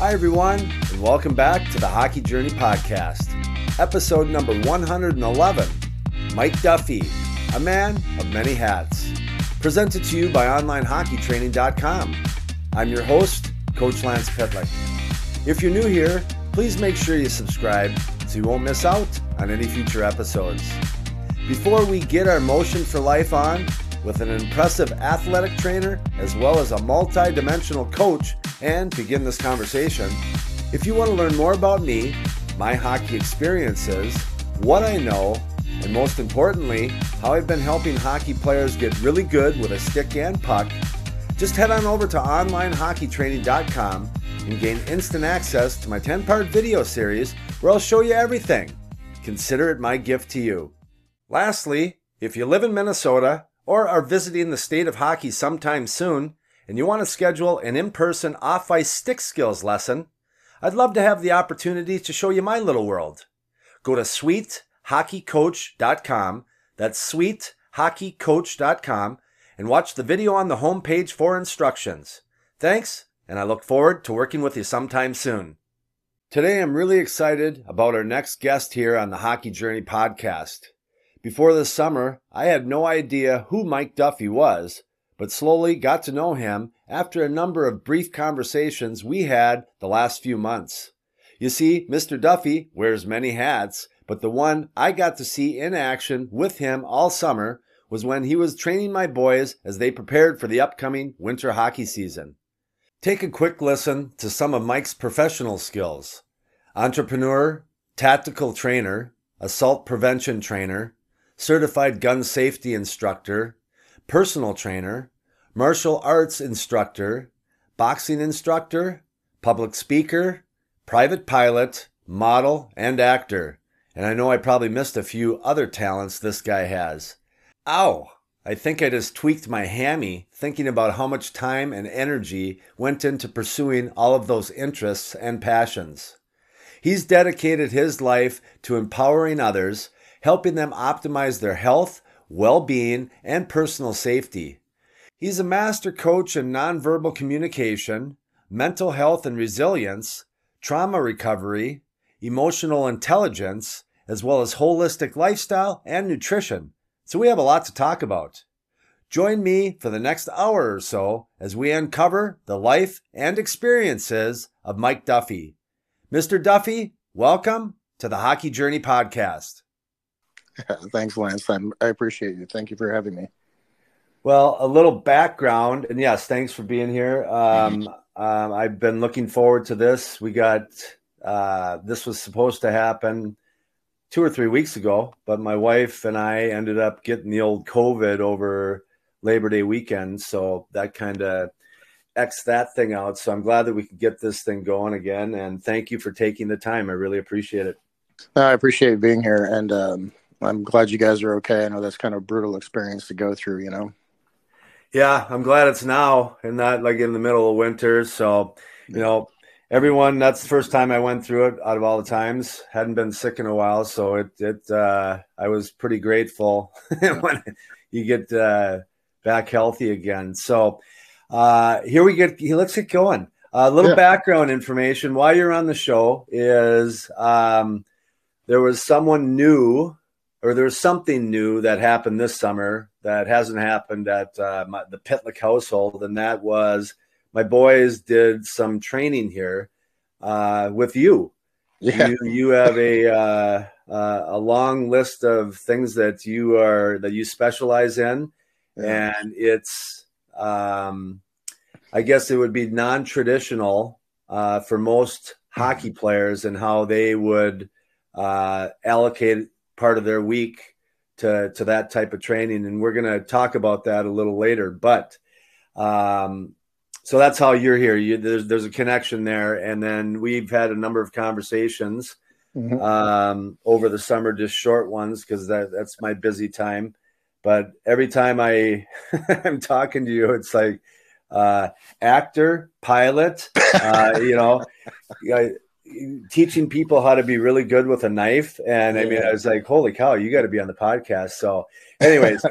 Hi, everyone, and welcome back to the Hockey Journey Podcast, episode number 111. Mike Duffy, a man of many hats. Presented to you by OnlineHockeyTraining.com. I'm your host, Coach Lance Pitlick. If you're new here, please make sure you subscribe so you won't miss out on any future episodes. Before we get our motion for life on with an impressive athletic trainer as well as a multi dimensional coach and begin this conversation, if you want to learn more about me, my hockey experiences, what I know, and most importantly, how I've been helping hockey players get really good with a stick and puck, just head on over to onlinehockeytraining.com and gain instant access to my 10 part video series where I'll show you everything. Consider it my gift to you. Lastly, if you live in Minnesota or are visiting the state of hockey sometime soon and you want to schedule an in person off ice stick skills lesson, I'd love to have the opportunity to show you my little world. Go to sweethockeycoach.com, that's sweethockeycoach.com, and watch the video on the homepage for instructions. Thanks, and I look forward to working with you sometime soon. Today, I'm really excited about our next guest here on the Hockey Journey podcast. Before this summer, I had no idea who Mike Duffy was, but slowly got to know him after a number of brief conversations we had the last few months. You see, Mr. Duffy wears many hats, but the one I got to see in action with him all summer was when he was training my boys as they prepared for the upcoming winter hockey season. Take a quick listen to some of Mike's professional skills entrepreneur, tactical trainer, assault prevention trainer, certified gun safety instructor, personal trainer, martial arts instructor, boxing instructor, public speaker, private pilot, model, and actor. And I know I probably missed a few other talents this guy has. Ow! I think I just tweaked my hammy thinking about how much time and energy went into pursuing all of those interests and passions. He's dedicated his life to empowering others, helping them optimize their health, well being, and personal safety. He's a master coach in nonverbal communication, mental health and resilience, trauma recovery, emotional intelligence, as well as holistic lifestyle and nutrition. So we have a lot to talk about. Join me for the next hour or so as we uncover the life and experiences of Mike Duffy. Mr. Duffy, welcome to the Hockey Journey podcast. Thanks, Lance. I appreciate you. Thank you for having me. Well, a little background, and yes, thanks for being here. Um, um, I've been looking forward to this. We got uh, this was supposed to happen two or three weeks ago, but my wife and I ended up getting the old COVID over Labor Day weekend, so that kind of X that thing out. So I'm glad that we could get this thing going again. And thank you for taking the time. I really appreciate it. I appreciate being here, and um, I'm glad you guys are okay. I know that's kind of a brutal experience to go through, you know. Yeah, I'm glad it's now and not like in the middle of winter. So, you know, everyone, that's the first time I went through it out of all the times. Hadn't been sick in a while, so it it uh, I was pretty grateful when you get uh, back healthy again. So, uh, here we get. Let's get going. A little yeah. background information while you're on the show is um, there was someone new or there's something new that happened this summer that hasn't happened at uh, my, the Pitlick household, and that was my boys did some training here uh, with you. Yeah. You, you have a uh, uh a long list of things that you are that you specialize in, yeah. and it's um, I guess it would be non-traditional uh, for most hockey players and how they would uh, allocate part of their week to to that type of training, and we're going to talk about that a little later. But um, so that's how you're here. You, there's there's a connection there, and then we've had a number of conversations mm-hmm. um, over the summer, just short ones because that that's my busy time. But every time I I'm talking to you, it's like uh, actor, pilot, uh, you know, teaching people how to be really good with a knife. And I mean, I was like, holy cow, you got to be on the podcast. So, anyways,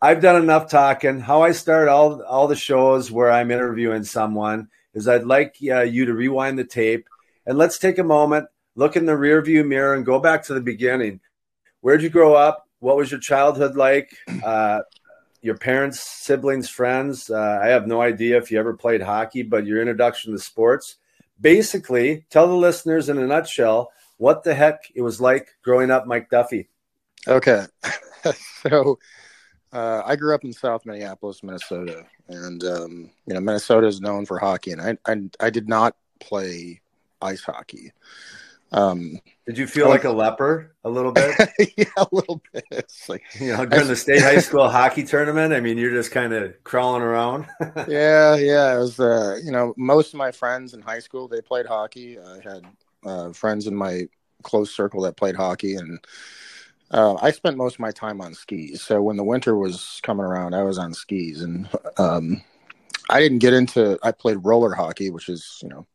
I've done enough talking. How I start all all the shows where I'm interviewing someone is I'd like uh, you to rewind the tape and let's take a moment, look in the rearview mirror, and go back to the beginning. Where'd you grow up? What was your childhood like? Uh, your parents, siblings, friends. Uh, I have no idea if you ever played hockey, but your introduction to sports. Basically, tell the listeners in a nutshell what the heck it was like growing up, Mike Duffy. Okay. so uh, I grew up in South Minneapolis, Minnesota, and um, you know Minnesota is known for hockey, and I, I, I did not play ice hockey. Um, did you feel like a leper a little bit? yeah, a little bit. It's like you know during the state high school hockey tournament. I mean, you're just kind of crawling around. yeah, yeah. It was uh, you know most of my friends in high school they played hockey. I had uh, friends in my close circle that played hockey, and uh, I spent most of my time on skis. So when the winter was coming around, I was on skis, and um, I didn't get into. I played roller hockey, which is you know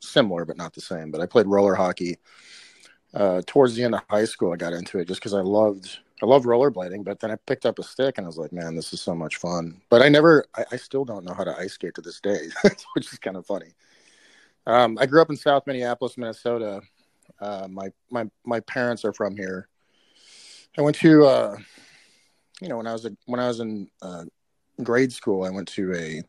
similar but not the same. But I played roller hockey uh, towards the end of high school. I got into it just because I loved I loved rollerblading. But then I picked up a stick and I was like, man, this is so much fun. But I never, I, I still don't know how to ice skate to this day, which is kind of funny. Um, I grew up in South Minneapolis, Minnesota. Uh, my my my parents are from here. I went to, uh, you know, when I was a, when I was in uh, grade school, I went to a,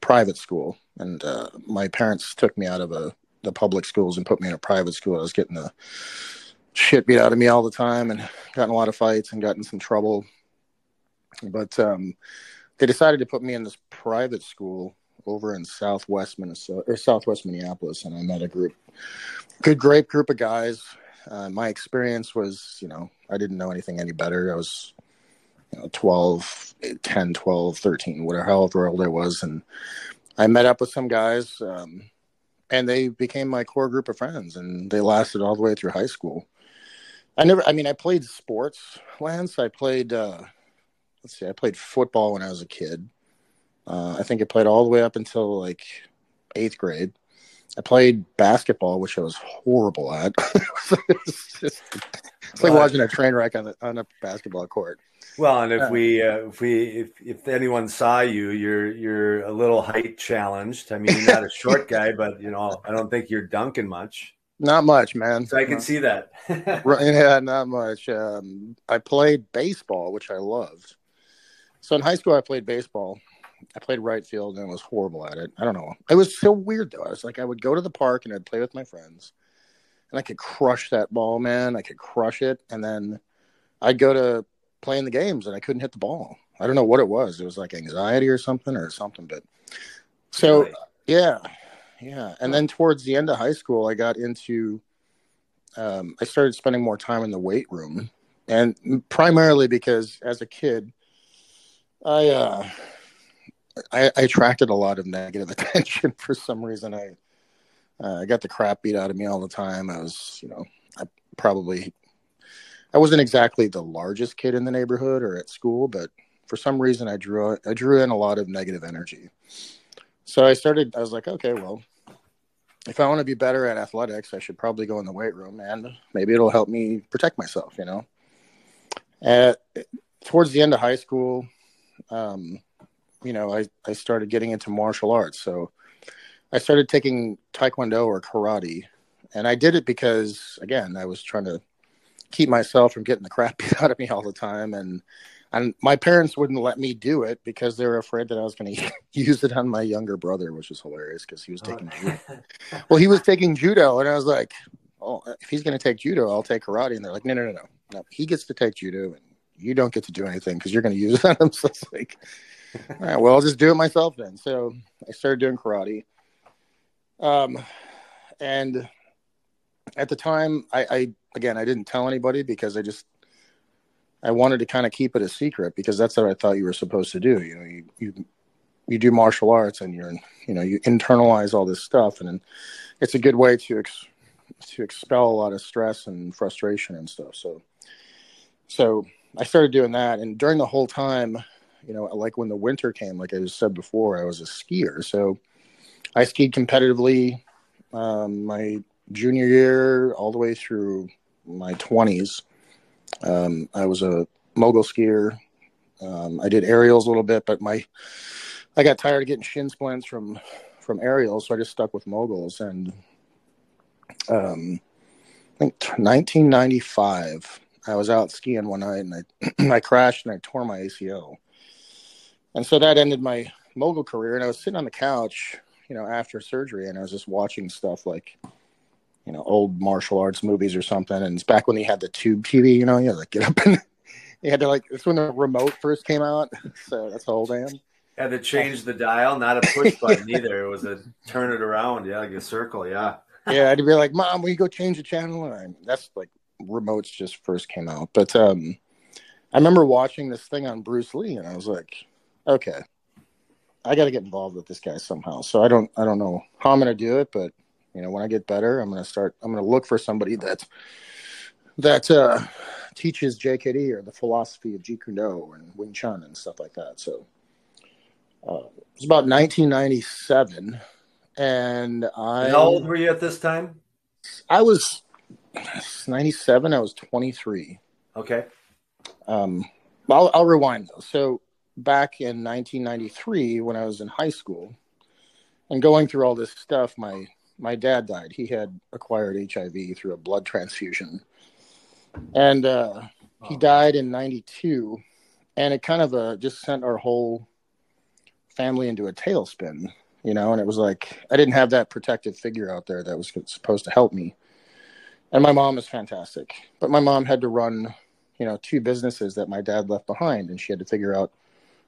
private school, and uh, my parents took me out of a the public schools and put me in a private school. I was getting the shit beat out of me all the time, and got in a lot of fights and got in some trouble. But um, they decided to put me in this private school over in Southwest Minnesota or Southwest Minneapolis, and I met a group, good, great group of guys uh, my experience was, you know, I didn't know anything any better. I was, know, 12, 10, 12, 13, whatever, however old I was. And I met up with some guys, um, and they became my core group of friends, and they lasted all the way through high school. I never, I mean, I played sports, Lance. I played, uh, let's see, I played football when I was a kid. Uh, I think I played all the way up until like eighth grade. I played basketball, which I was horrible at. it's, just, it's like watching a train wreck on, the, on a basketball court. Well, and if uh, we uh, if we if, if anyone saw you, you're you're a little height challenged. I mean, you're not a short guy, but you know, I don't think you're dunking much. Not much, man. So I can see that. yeah, not much. Um, I played baseball, which I loved. So in high school, I played baseball, I played right field and I was horrible at it. I don't know. It was so weird though. I was like, I would go to the park and I'd play with my friends, and I could crush that ball, man. I could crush it, and then I'd go to playing the games and I couldn't hit the ball. I don't know what it was. It was like anxiety or something or something. But so really? yeah, yeah. And then towards the end of high school, I got into. Um, I started spending more time in the weight room, and primarily because as a kid, I uh, I, I, attracted a lot of negative attention for some reason. I uh, I got the crap beat out of me all the time. I was, you know, I probably I wasn't exactly the largest kid in the neighborhood or at school, but for some reason I drew I drew in a lot of negative energy. So I started. I was like, okay, well, if I want to be better at athletics, I should probably go in the weight room, and maybe it'll help me protect myself. You know. At towards the end of high school, um, you know, I, I started getting into martial arts. So I started taking Taekwondo or karate. And I did it because, again, I was trying to keep myself from getting the crap beat out of me all the time. And, and my parents wouldn't let me do it because they were afraid that I was going to use it on my younger brother, which was hilarious because he was taking oh. judo. well, he was taking judo. And I was like, oh, if he's going to take judo, I'll take karate. And they're like, no, no, no, no. No, he gets to take judo and you don't get to do anything because you're going to use it on him. So it's like, all right, well, I'll just do it myself then. So I started doing karate. Um, and at the time, I, I again, I didn't tell anybody because I just I wanted to kind of keep it a secret because that's what I thought you were supposed to do. You know, you you you do martial arts and you're you know you internalize all this stuff and it's a good way to ex, to expel a lot of stress and frustration and stuff. So so I started doing that and during the whole time you know, like when the winter came, like I just said before, I was a skier. So I skied competitively um, my junior year all the way through my 20s. Um, I was a mogul skier. Um, I did aerials a little bit, but my I got tired of getting shin splints from from aerial, so I just stuck with moguls. And um, I think 1995, I was out skiing one night and I I crashed and I tore my ACL, and so that ended my mogul career. And I was sitting on the couch, you know, after surgery, and I was just watching stuff like. You know, old martial arts movies or something, and it's back when they had the tube TV. You know, you had to like get up and you had to like. It's when the remote first came out, so that's how old I am. Had to change the dial, not a push button either. It was a turn it around, yeah, like a circle, yeah. yeah, I'd be like, "Mom, will you go change the channel?" And I, that's like remotes just first came out. But um, I remember watching this thing on Bruce Lee, and I was like, "Okay, I got to get involved with this guy somehow." So I don't, I don't know how I'm going to do it, but you know, when I get better, I'm going to start. I'm going to look for somebody that that uh, teaches JKD or the philosophy of Jeet Kune Do and Wing Chun and stuff like that. So uh, it was about 1997, and I. How old were you at this time? I was 97. I was 23. Okay. Um, I'll, I'll rewind though. So back in 1993, when I was in high school, and going through all this stuff, my my dad died. He had acquired HIV through a blood transfusion, and uh, he died in '92. And it kind of uh, just sent our whole family into a tailspin, you know. And it was like I didn't have that protective figure out there that was supposed to help me. And my mom is fantastic, but my mom had to run, you know, two businesses that my dad left behind, and she had to figure out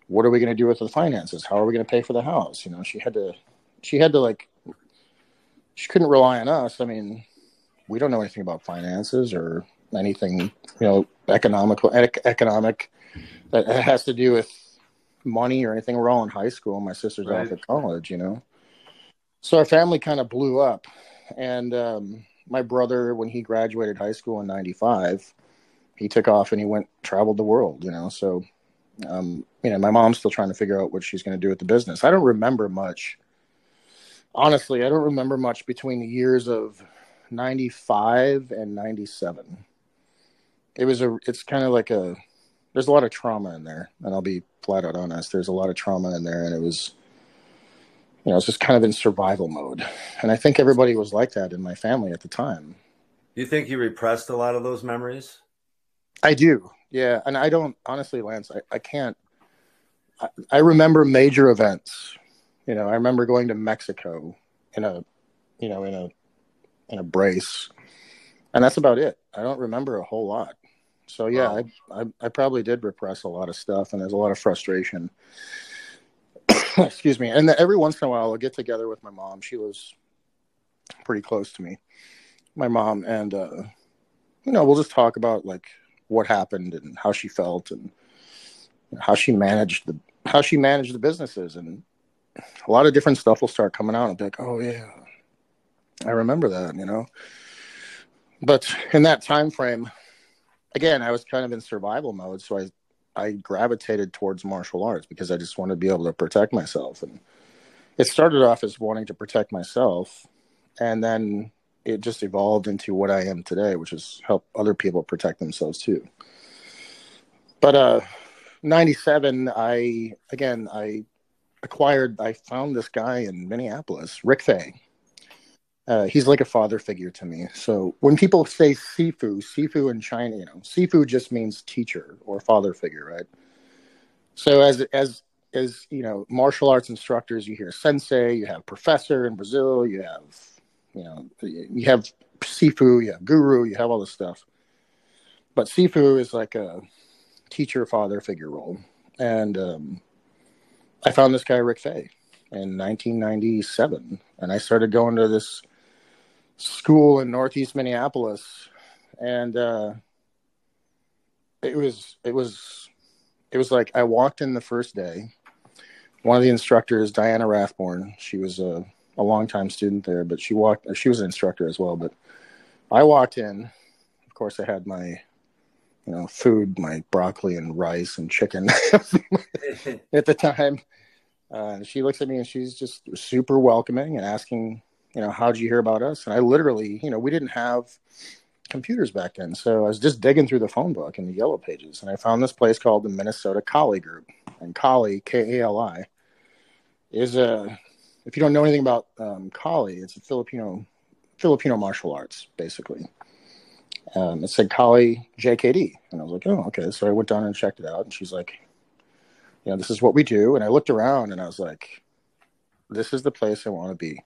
what are we going to do with the finances? How are we going to pay for the house? You know, she had to, she had to like, she couldn't rely on us. I mean, we don't know anything about finances or anything, you know, economical, ec- economic that has to do with money or anything. We're all in high school. My sister's Right. off at college, you know. So our family kind of blew up, and um, my brother, when he graduated high school in '95, he took off and he went traveled the world, you know. So, um, you know, my mom's still trying to figure out what she's going to do with the business. I don't remember much. Honestly, I don't remember much between the years of 95 and 97. It was a, it's kind of like a, there's a lot of trauma in there. And I'll be flat out honest. There's a lot of trauma in there. And it was, you know, it's just kind of in survival mode. And I think everybody was like that in my family at the time. Do you think you repressed a lot of those memories? I do. Yeah. And I don't, honestly, Lance, I, I can't, I, I remember major events. You know, I remember going to Mexico in a, you know, in a, in a brace. And that's about it. I don't remember a whole lot. So yeah, Wow. I, I I probably did repress a lot of stuff, and there's a lot of frustration. Excuse me. And every once in a while, I'll get together with my mom. She was pretty close to me, my mom, and uh, you know, we'll just talk about like what happened and how she felt and how she managed the how she managed the businesses, and a lot of different stuff will start coming out. And be like, oh yeah, I remember that, you know. But in that time frame, again, I was kind of in survival mode, so I I gravitated towards martial arts because I just wanted to be able to protect myself. And it started off as wanting to protect myself, and then it just evolved into what I am today, which is help other people protect themselves too. But uh, '97, I again I acquired. I found this guy in Minneapolis, Rick Faye. Uh, he's like a father figure to me. So when people say Sifu, Sifu in China, you know, Sifu just means teacher or father figure, right? So as as as you know, martial arts instructors, you hear sensei, you have professor in Brazil, you have you know, you have Sifu, you have guru, you have all this stuff. But Sifu is like a teacher father figure role, and um, I found this guy Rick Faye in 1997, and I started going to this school in Northeast Minneapolis, and uh, it was it was it was like I walked in the first day. One of the instructors, Diana Rathborn, she was a a longtime student there, but she walked. She was an instructor as well. But I walked in. Of course, I had my you know food, my broccoli and rice and chicken at the time. Uh, she looks at me and she's just super welcoming and asking, you know, how'd you hear about us? And I literally, you know, we didn't have computers back then. So I was just digging through the phone book in the yellow pages and I found this place called the Minnesota Kali Group. And Kali, K A L I, is a if you don't know anything about um, Kali, it's a Filipino Filipino martial arts, basically. Um, it said Kali JKD, and I was like, oh, okay. So I went down and checked it out, and she's like, you know, this is what we do. And I looked around, and I was like, this is the place I want to be.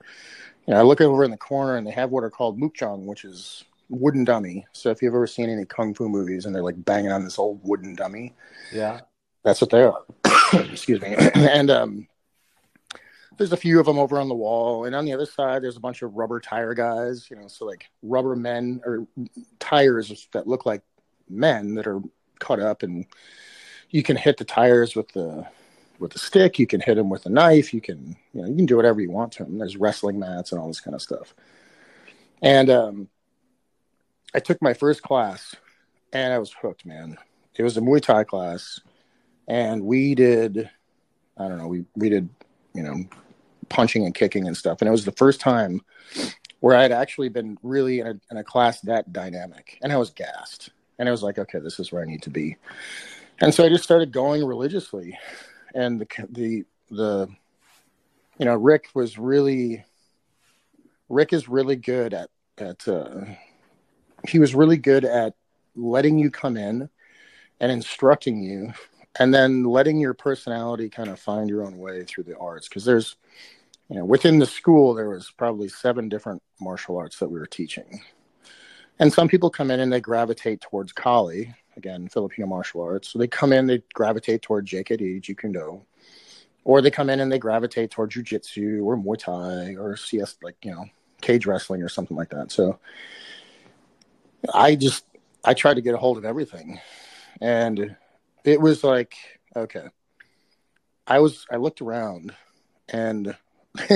You know, I look over in the corner, and they have what are called mook jong, which is wooden dummy. So if you've ever seen any kung fu movies, and they're like banging on this old wooden dummy, yeah, that's what they are. Excuse me. and um, there's a few of them over on the wall, and on the other side, there's a bunch of rubber tire guys. You know, so like rubber men or tires that look like men that are cut up, and you can hit the tires with the with a stick. You can hit them with a knife. You can you know you can do whatever you want to them. There's wrestling mats and all this kind of stuff. And um, I took my first class, and I was hooked, man. It was a Muay Thai class, and we did. I don't know. We we did you know punching and kicking and stuff. And it was the first time where I had actually been really in a, in a class that dynamic. And I was gassed. And I was like, okay, this is where I need to be. And so I just started going religiously. And the, the, the, you know, Rick was really, Rick is really good at, at, uh, he was really good at letting you come in and instructing you and then letting your personality kind of find your own way through the arts because there's you know, within the school, there was probably seven different martial arts that we were teaching. And some people come in and they gravitate towards Kali, again, Filipino martial arts. So they come in, they gravitate toward JKD, Do, or they come in and they gravitate toward Jiu-Jitsu or Muay Thai or CS, like, you know, cage wrestling or something like that. So I just, I tried to get a hold of everything. And it was like, okay. I was, I looked around and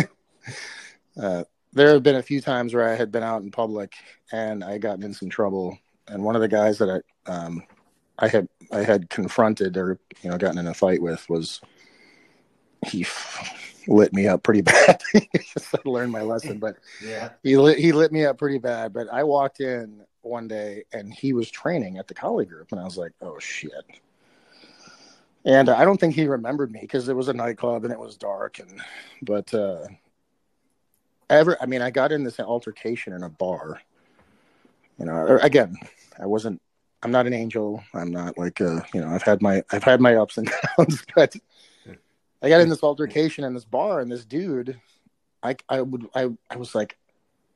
uh, there have been a few times where I had been out in public and I gotten in some trouble. And one of the guys that I, um, I had I had confronted or you know gotten in a fight with was he lit me up pretty bad. I learned my lesson, but yeah, he lit he lit me up pretty bad. But I walked in one day and he was training at the Kali group, and I was like, oh shit. And I don't think he remembered me because it was a nightclub and it was dark. And but uh, ever, I mean, I got in this altercation in a bar. You know, again, I wasn't. I'm not an angel. I'm not like uh, you know. I've had my I've had my ups and downs, but I got in this altercation in this bar, and this dude, I I would I I was like,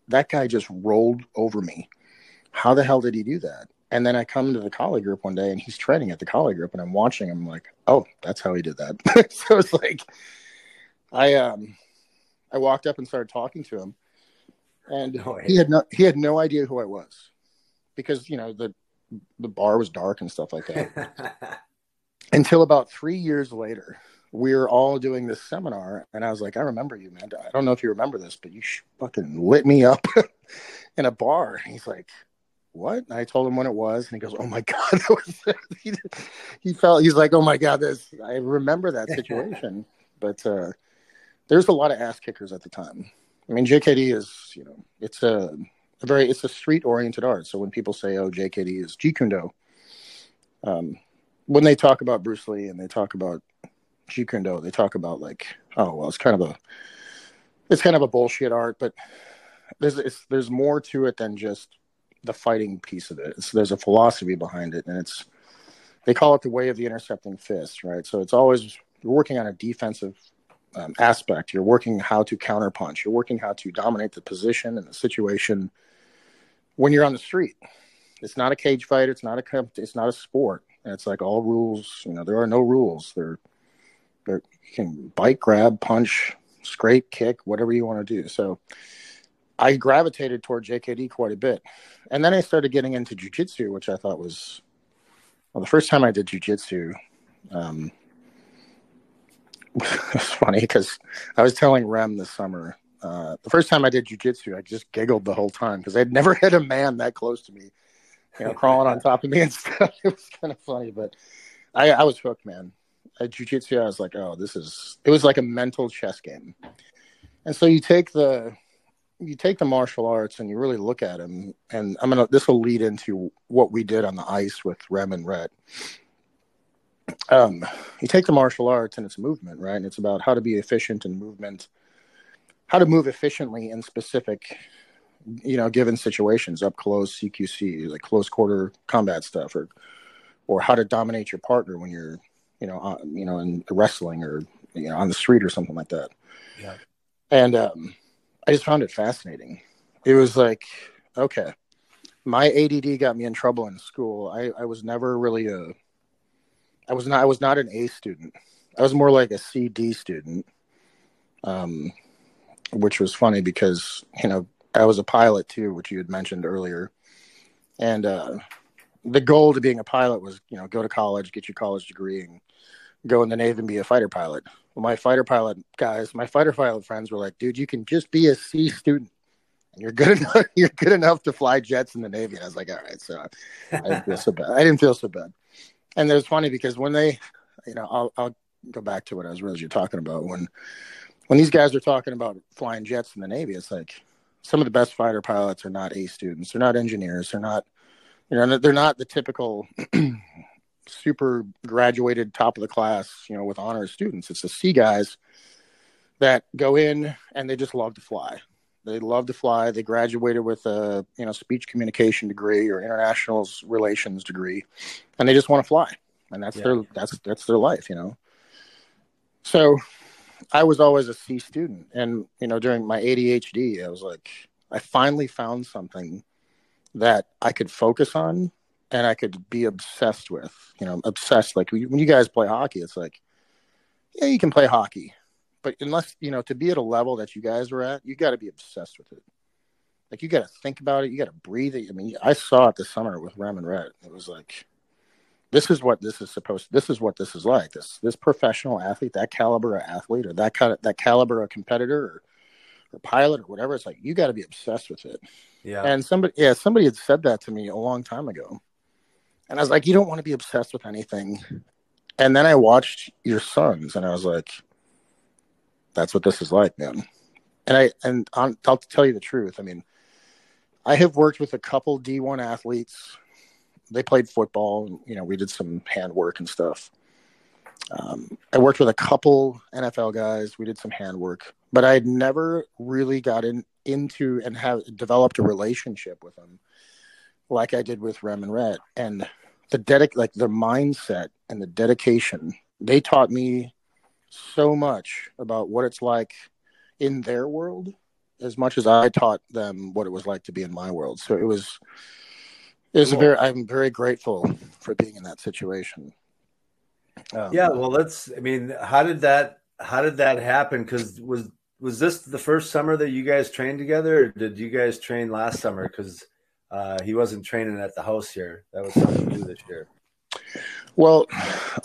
that guy just rolled over me. How the hell did he do that? And then I come to the Kali group one day and he's training at the Kali group and I'm watching him like, oh, that's how he did that. so it's like I um I walked up and started talking to him and oh, he had no he had no idea who I was. Because, you know, the the bar was dark and stuff like that. Until about three years later, we were all doing this seminar, and I was like, "I remember you, man. I don't know if you remember this, but you fucking lit me up in a bar." And he's like, what? And I told him when it was, and he goes, "Oh my god!" he, he felt he's like, "Oh my god!" This I remember that situation, but uh, there's a lot of ass kickers at the time. I mean, JKD is you know it's a, a very it's a street oriented art. So when people say, "Oh, JKD is Jeet Kune Do," um, when they talk about Bruce Lee and they talk about Jeet Kune Do, they talk about like, "Oh, well, it's kind of a it's kind of a bullshit art," but there's there's more to it than just the fighting piece of it. So there's a philosophy behind it, and it's they call it the way of the intercepting fist, right? So it's always you're working on a defensive um, aspect. You're working how to counterpunch. You're working how to dominate the position and the situation when you're on the street. It's not a cage fight. It's not a it's not a sport. And it's like all rules. You know, there are no rules. There, there you can bite, grab, punch, scrape, kick, whatever you want to do. So I gravitated toward JKD quite a bit. And then I started getting into jujitsu, which I thought was well, the first time I did jujitsu. Um, it's funny because I was telling Rem this summer. Uh, the first time I did jujitsu, I just giggled the whole time because I'd never had a man that close to me, you know, crawling on top of me and stuff. It was kind of funny, but I, I was hooked, man. At jujitsu, I was like, oh, this is. It was like a mental chess game. And so you take the you take the martial arts and you really look at them, and I'm gonna. This will lead into what we did on the ice with Rem and Rhett. Um, you take the martial arts and it's movement, right? And it's about how to be efficient in movement, how to move efficiently in specific you know given situations up close cqc like close quarter combat stuff or or how to dominate your partner when you're you know uh, you know in wrestling or you know on the street or something like that Yeah. and um i just found it fascinating. It was like okay my ADD got me in trouble in school. I i was never really a i was not i was not an a student. I was more like a cd student um which was funny because you know I was a pilot too, which you had mentioned earlier, and uh, the goal to being a pilot was you know go to college, get your college degree, and go in the Navy and be a fighter pilot. My fighter pilot guys, my fighter pilot friends were like, "Dude, you can just be a C student, and you're good enough. You're good enough to fly jets in the Navy." And I was like, "All right," so I didn't feel so bad. I didn't feel so bad. And it was funny because when they, you know, I'll, I'll go back to what I was really talking about when when these guys are talking about flying jets in the Navy, it's like some of the best fighter pilots are not A students. They're not engineers. They're not, you know, they're not the typical super graduated top of the class, you know, with honors students. It's the C guys that go in and they just love to fly. They love to fly. They graduated with a, you know, speech communication degree or international relations degree, and they just want to fly. And that's yeah. their that's that's their life, you know. So I was always a C student, and you know, during my ADHD, I was like, I finally found something that I could focus on and I could be obsessed with. You know, obsessed. Like when you guys play hockey, it's like, yeah, you can play hockey, but unless you know to be at a level that you guys were at, you got to be obsessed with it. Like you got to think about it. You got to breathe it. I mean, I saw it this summer with Rem and Rhett. It was like this is what this is supposed to, this is what this is like this this professional athlete that caliber of athlete or that kind of that caliber of competitor or, or pilot or whatever it's like you got to be obsessed with it yeah and somebody yeah somebody had said that to me a long time ago and i was like you don't want to be obsessed with anything and then i watched your sons and i was like that's what this is like man and i and I'll, I'll tell you the truth i mean i have worked with a couple d1 athletes they played football. And, you know, we did some hand work and stuff. Um, I worked with a couple NFL guys. We did some hand work, but I had never really got in, into and have developed a relationship with them like I did with Rem and Rhett. And the dedic like their mindset and the dedication, they taught me so much about what it's like in their world as much as I taught them what it was like to be in my world. So it was it's cool. very. I'm very grateful for being in that situation. Um, yeah, well, let's. I mean, how did that? How did that happen? Because was was this the first summer that you guys trained together, or did you guys train last summer? Because uh, he wasn't training at the house here. That was something new this year. Well,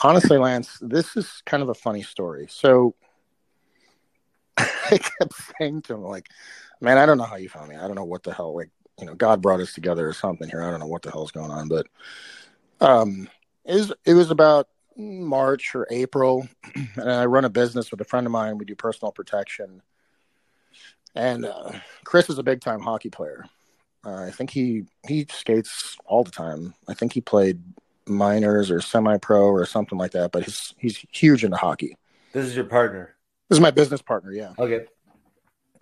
honestly, Lance, this is kind of a funny story. So I kept saying to him, like, man, I don't know how you found me. I don't know what the hell. Like, you know, God brought us together or something here. I don't know what the hell's going on, but um, it was, it was about March or April, and I run a business with a friend of mine. We do personal protection, and uh, Chris is a big time hockey player. Uh, I think he he skates all the time. I think he played minors or semi pro or something like that. But he's he's huge into hockey. This is your partner. This is my business partner. Yeah. Okay.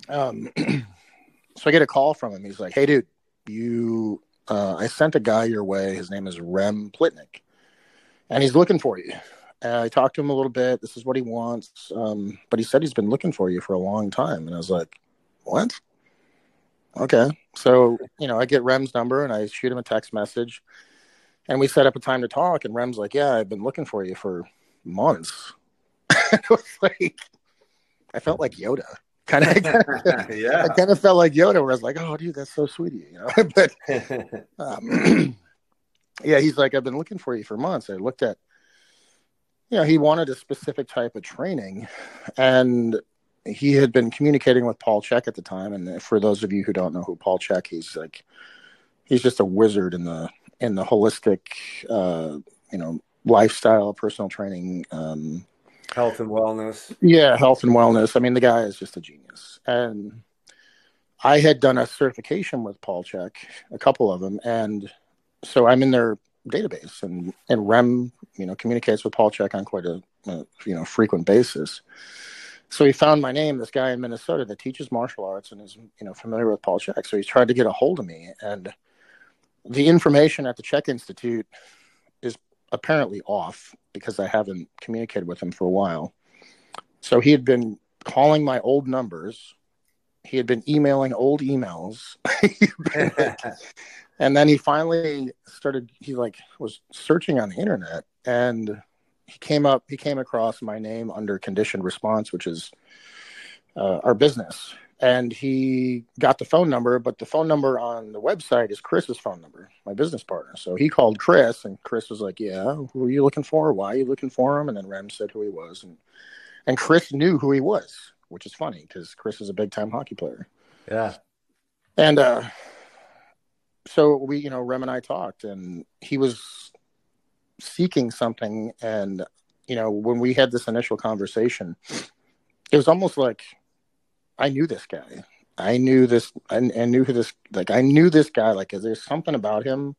Um, so I get a call from him. He's like, "Hey, dude, you, uh, I sent a guy your way. His name is Rem Pitlick, and he's looking for you." And I talked to him a little bit. This is what he wants, um, but he said he's been looking for you for a long time. And I was like, "What?" Okay, so you know, I get Rem's number and I shoot him a text message, and we set up a time to talk. And Rem's like, "Yeah, I've been looking for you for months." it was like, I felt like Yoda kind of yeah i kind of felt like yoda where i was like oh dude that's so sweet of you you know but um, yeah he's like i've been looking for you for months i looked at you know he wanted a specific type of training and he had been communicating with paul Chek at the time and for those of you who don't know who paul Chek, he's like he's just a wizard in the in the holistic uh you know lifestyle personal training um health and wellness. Yeah, health and wellness. I mean, the guy is just a genius. And I had done a certification with Paul Chek, a couple of them, and so I'm in their database, and and Rem, you know, communicates with Paul Chek on quite a, a you know frequent basis. So he found my name, this guy in Minnesota that teaches martial arts and is, you know, familiar with Paul Chek. So he tried to get a hold of me. And the information at the Chek Institute is apparently off because I haven't communicated with him for a while. So he had been calling my old numbers. He had been emailing old emails. and then he finally started he like was searching on the internet and he came up he came across my name under conditioned response which is uh, our business. And he got the phone number but the phone number on the website is chris's phone number my business partner. So he called chris and chris was like yeah who are you looking for? Why are you looking for him? And then rem said who he was and and chris knew who he was which is funny because chris is a big time hockey player. Yeah. And uh so we you know rem and i talked and he was seeking something. And you know when we had this initial conversation it was almost like i knew this guy. I knew this i, I knew who this like i knew this guy. Like is there something about him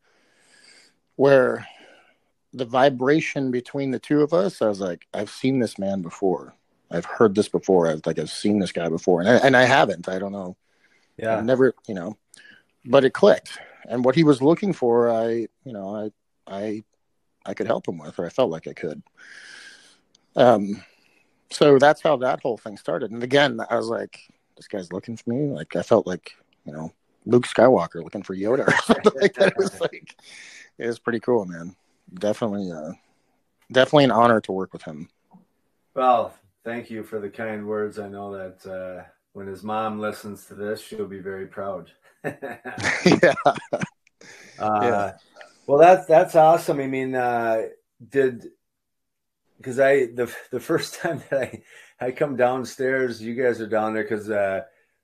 where the vibration between the two of us i was like i've seen this man before. I've heard this before. I've like i've seen this guy before. And I, and I haven't. I don't know. Yeah. I've never you know. But it clicked. And what he was looking for i you know i i I could help him with, or I felt like I could. Um, so that's how that whole thing started. And again, I was like, this guy's looking for me. Like I felt like, you know, Luke Skywalker looking for Yoda or something like that. It was like, it was pretty cool, man. Definitely, uh, definitely an honor to work with him. Well, thank you for the kind words. I know that uh, when his mom listens to this, she'll be very proud. yeah. Uh, yeah. Well, that's that's awesome. I mean, uh, did because I the the first time that I I come downstairs, you guys are down there because uh,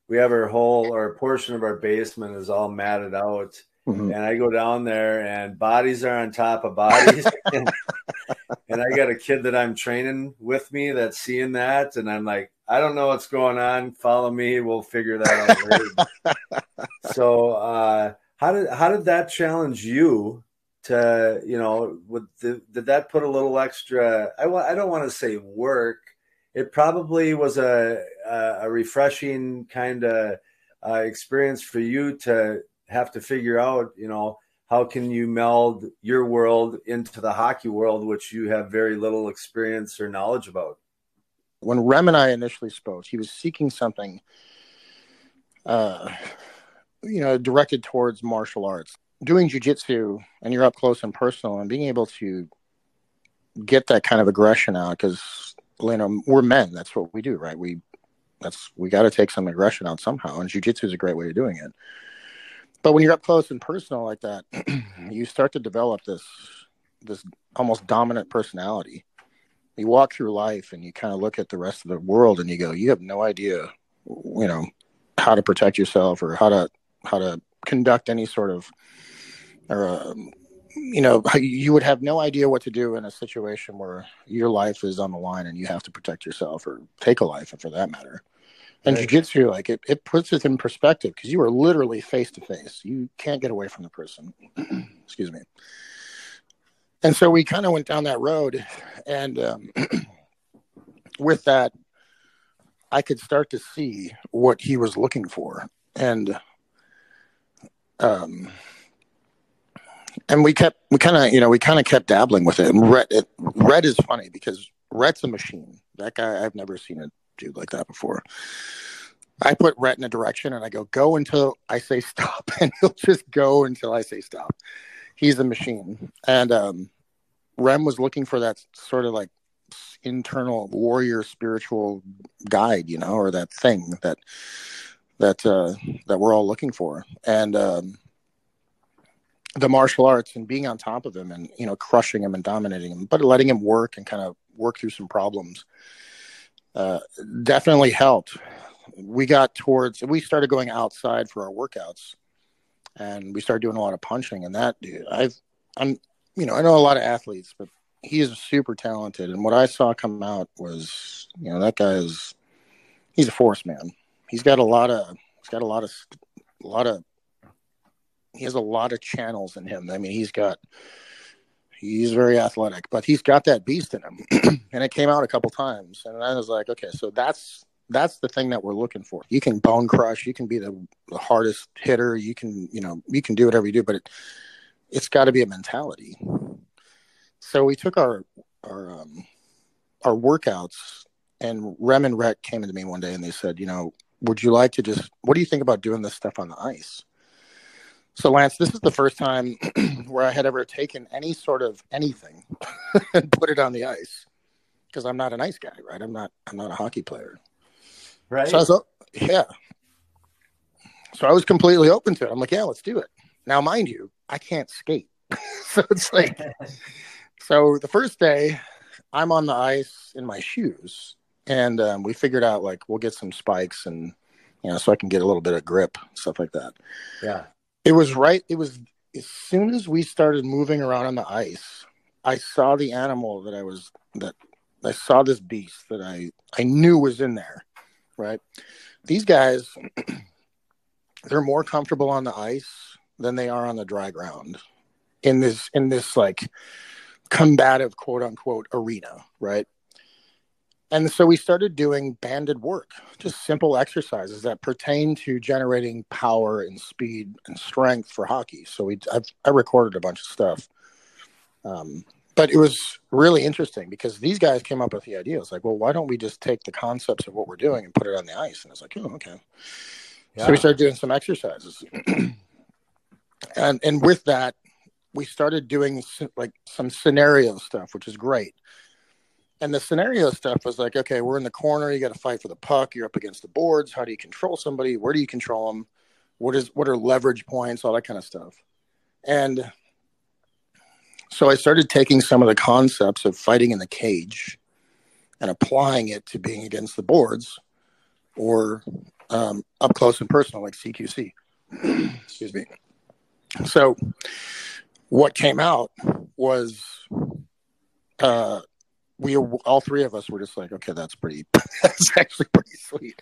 we have our whole or portion of our basement is all matted out, mm-hmm. and I go down there and bodies are on top of bodies, and, and I got a kid that I'm training with me that's seeing that, and I'm like, I don't know what's going on. Follow me, we'll figure that out. so, uh, how did how did that challenge you? To you know would the, did that put a little extra I, I don't want to say work. It probably was a a, refreshing kind of uh, experience for you to have to figure out you know how can you meld your world into the hockey world which you have very little experience or knowledge about? When rem and i initially spoke he was seeking something uh you know directed towards martial arts doing jujitsu and you're up close and personal and being able to get that kind of aggression out because you know we're men that's what we do right? We that's we got to take some aggression out somehow and jujitsu is a great way of doing it. But when you're up close and personal like that you start to develop this this almost dominant personality. You walk through life and you kind of look at the rest of the world and you go you have no idea you know how to protect yourself or how to how to conduct any sort of or um, you know you would have no idea what to do in a situation where your life is on the line and you have to protect yourself or take a life for that matter. And right. jiu-jitsu like it, it puts it in perspective because you are literally face to face you can't get away from the person. Excuse me. And so we kind of went down that road and um, with that i could start to see what he was looking for. And um and we kept we kind of you know we kind of kept dabbling with it. And Rhett, it, Rhett is funny because Rhett's a machine. That guy I've never seen a dude like that before. I put Rhett in a direction and I go go until I say stop, and he'll just go until I say stop. He's a machine, and um, Rem was looking for that sort of like internal warrior spiritual guide, you know, or that thing that that uh, that we're all looking for, and um, the martial arts and being on top of him and you know crushing him and dominating him, but letting him work and kind of work through some problems uh, definitely helped. We got towards we started going outside for our workouts, and we started doing a lot of punching. And that dude, I've I'm you know I know a lot of athletes, but he is super talented. And what I saw come out was you know that guy is he's a force man. He's got a lot of he's got a lot of a lot of he has a lot of channels in him. I mean, he's got He's very athletic, but he's got that beast in him, and it came out a couple times. And I was like, okay, so that's that's the thing that we're looking for. You can bone crush, you can be the, the hardest hitter, you can you know you can do whatever you do, but it, it's got to be a mentality. So we took our our um, our workouts, and Rem and Rhett came into me one day and they said, you know, would you like to just what do you think about doing this stuff on the ice? So Lance, this is the first time where I had ever taken any sort of anything and put it on the ice because I'm not an ice guy, right? I'm not I'm not a hockey player. Right. So I was, yeah. So I was completely open to it. I'm like, yeah, let's do it. Now, mind you, I can't skate. so it's like, so the first day I'm on the ice in my shoes and um, we figured out like, we'll get some spikes and, you know, so I can get a little bit of grip, stuff like that. Yeah. It was right. It was as soon as we started moving around on the ice, I saw the animal that I was, that I saw this beast that I, I knew was in there. Right. These guys, they're more comfortable on the ice than they are on the dry ground in this in this like combative quote unquote arena right and so we started doing banded work just simple exercises that pertain to generating power and speed and strength for hockey. So we I've, i recorded a bunch of stuff. Um, but it was really interesting because these guys came up with the idea. It's like well why don't we just take the concepts of what we're doing and put it on the ice? And it's like oh okay. Yeah. so we started doing some exercises. And and with that we started doing like some scenario stuff which is great and the scenario stuff was like okay we're in the corner you got to fight for the puck you're up against the boards how do you control somebody where do you control them what is what are leverage points all that kind of stuff. And so i started taking some of the concepts of fighting in the cage and applying it to being against the boards or um, up close and personal like cqc excuse me. So what came out was uh, we all three of us were just like, okay, that's pretty, that's actually pretty sweet.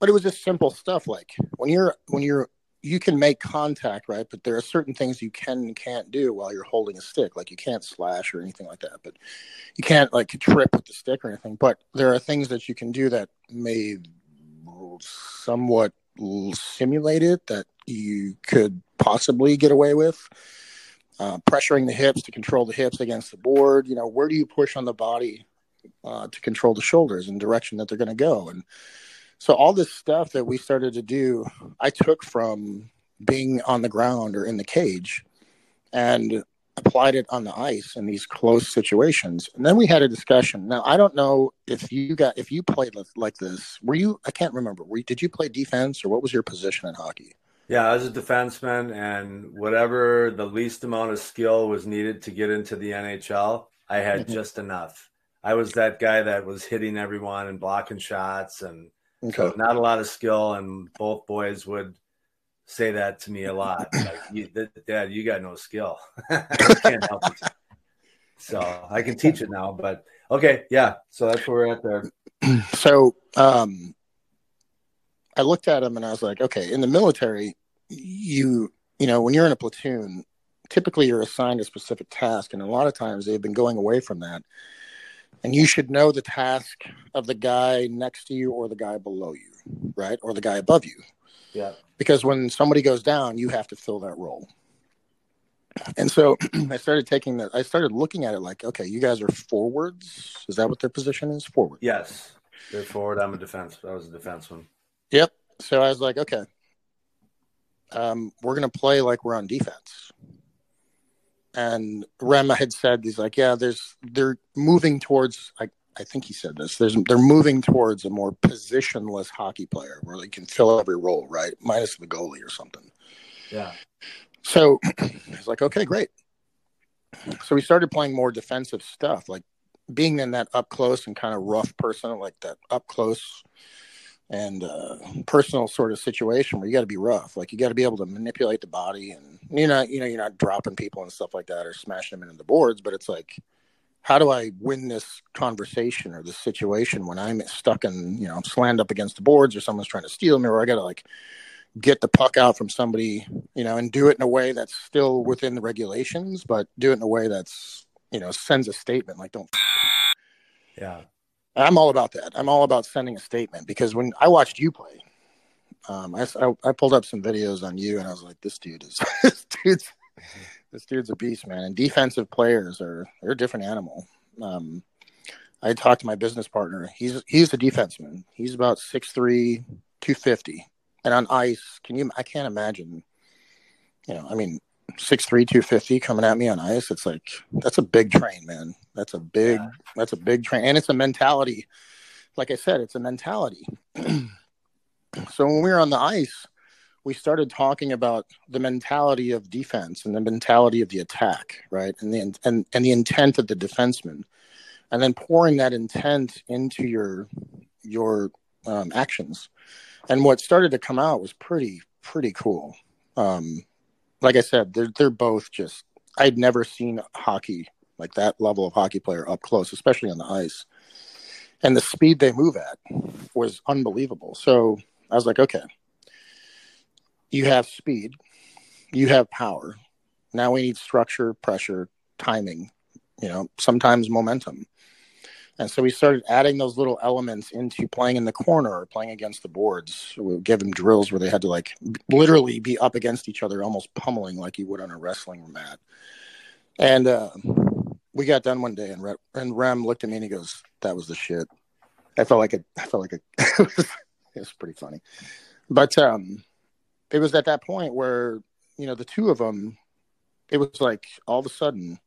But it was just simple stuff like when you're when you're you can make contact, right? But there are certain things you can and can't do while you're holding a stick. Like you can't slash or anything like that. But you can't like trip with the stick or anything. But there are things that you can do that may somewhat simulate it that you could possibly get away with. Uh, pressuring the hips to control the hips against the board. You know, where do you push on the body uh, to control the shoulders and direction that they're going to go? And so all this stuff that we started to do, I took from being on the ground or in the cage and applied it on the ice in these close situations. And then we had a discussion. Now, I don't know if you got if you played like this. Were you? I can't remember. Were you, did you play defense or what was your position in hockey? Yeah, I was a defenseman, and whatever the least amount of skill was needed to get into the NHL, I had mm-hmm. just enough. I was that guy that was hitting everyone and blocking shots, and okay. not a lot of skill. And both boys would say that to me a lot. Like, you, Dad, you got no skill. can't help it. So I can teach it now, but okay, yeah. So that's where we're at there. So, um, I looked at him and I was like, okay, in the military, you you know, when you're in a platoon, typically you're assigned a specific task, and a lot of times they've been going away from that. And you should know the task of the guy next to you or the guy below you, right? Or the guy above you. Yeah. Because when somebody goes down, you have to fill that role. And so I started taking that. I started looking at it like, okay, you guys are forwards. Is that what their position is? Forward. Yes, they're forward. I'm a defense. I was a defenseman. Yep. So I was like, okay, um, we're going to play like we're on defense. And Rem had said, he's like, yeah, there's, they're moving towards, I, I think he said this, there's, they're moving towards a more positionless hockey player where they can fill every role, right? Minus the goalie or something. Yeah. So it's like, okay, great. So we started playing more defensive stuff, like being in that up close and kind of rough person, like that up close and uh, personal sort of situation where you got to be rough. Like you got to be able to manipulate the body, and you're not, you know, you're not dropping people and stuff like that or smashing them into the boards. But it's like, how do I win this conversation or this situation when I'm stuck in, you know, I'm slammed up against the boards or someone's trying to steal me, or I got to like get the puck out from somebody, you know, and do it in a way that's still within the regulations, but do it in a way that's you know sends a statement like don't Yeah. I'm all about that. I'm all about sending a statement because when i watched you play um, I, I, I pulled up some videos on you and i was like this dude is this dude's this dude's a beast man. And defensive players are they're a different animal. Um, i talked to my business partner. He's he's a defenseman. He's about 6'3 250 and on ice can you i can't imagine you know i mean six three two fifty coming at me on ice. It's like that's a big train, man. That's a big yeah. that's a big train, and it's a mentality. Like I said, it's a mentality. so when we were on the ice, we started talking about the mentality of defense and the mentality of the attack, right, and the and and the intent of the defenseman, and then pouring that intent into your your um, actions. And what started to come out was pretty pretty cool. Um, like I said, they're they're both just I'd never seen hockey like that level of hockey player up close, especially on the ice. And the speed they move at was unbelievable. So I was like, okay, you have speed, you have power. Now we need structure, pressure, timing, you know, sometimes momentum. And so we started adding those little elements into playing in the corner or playing against the boards. We would give them drills where they had to like literally be up against each other, almost pummeling like you would on a wrestling mat. And uh, we got done one day, and Rem, and Rem looked at me and he goes, "That was the shit." I felt like a, I felt like a, it was pretty funny, but um, it was at that point where you know the two of them, it was like all of a sudden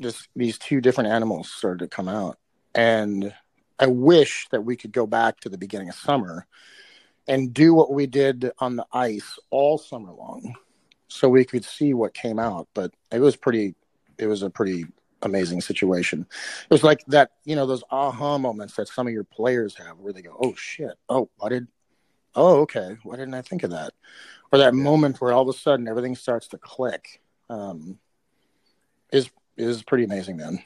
just these two different animals started to come out. And I wish that we could go back to the beginning of summer and do what we did on the ice all summer long so we could see what came out. But it was pretty, it was a pretty amazing situation. It was like that, you know, those aha moments that some of your players have where they go, oh shit, oh, I did, oh, okay, why didn't I think of that? Or that moment where all of a sudden everything starts to click. Um, is is pretty amazing, man.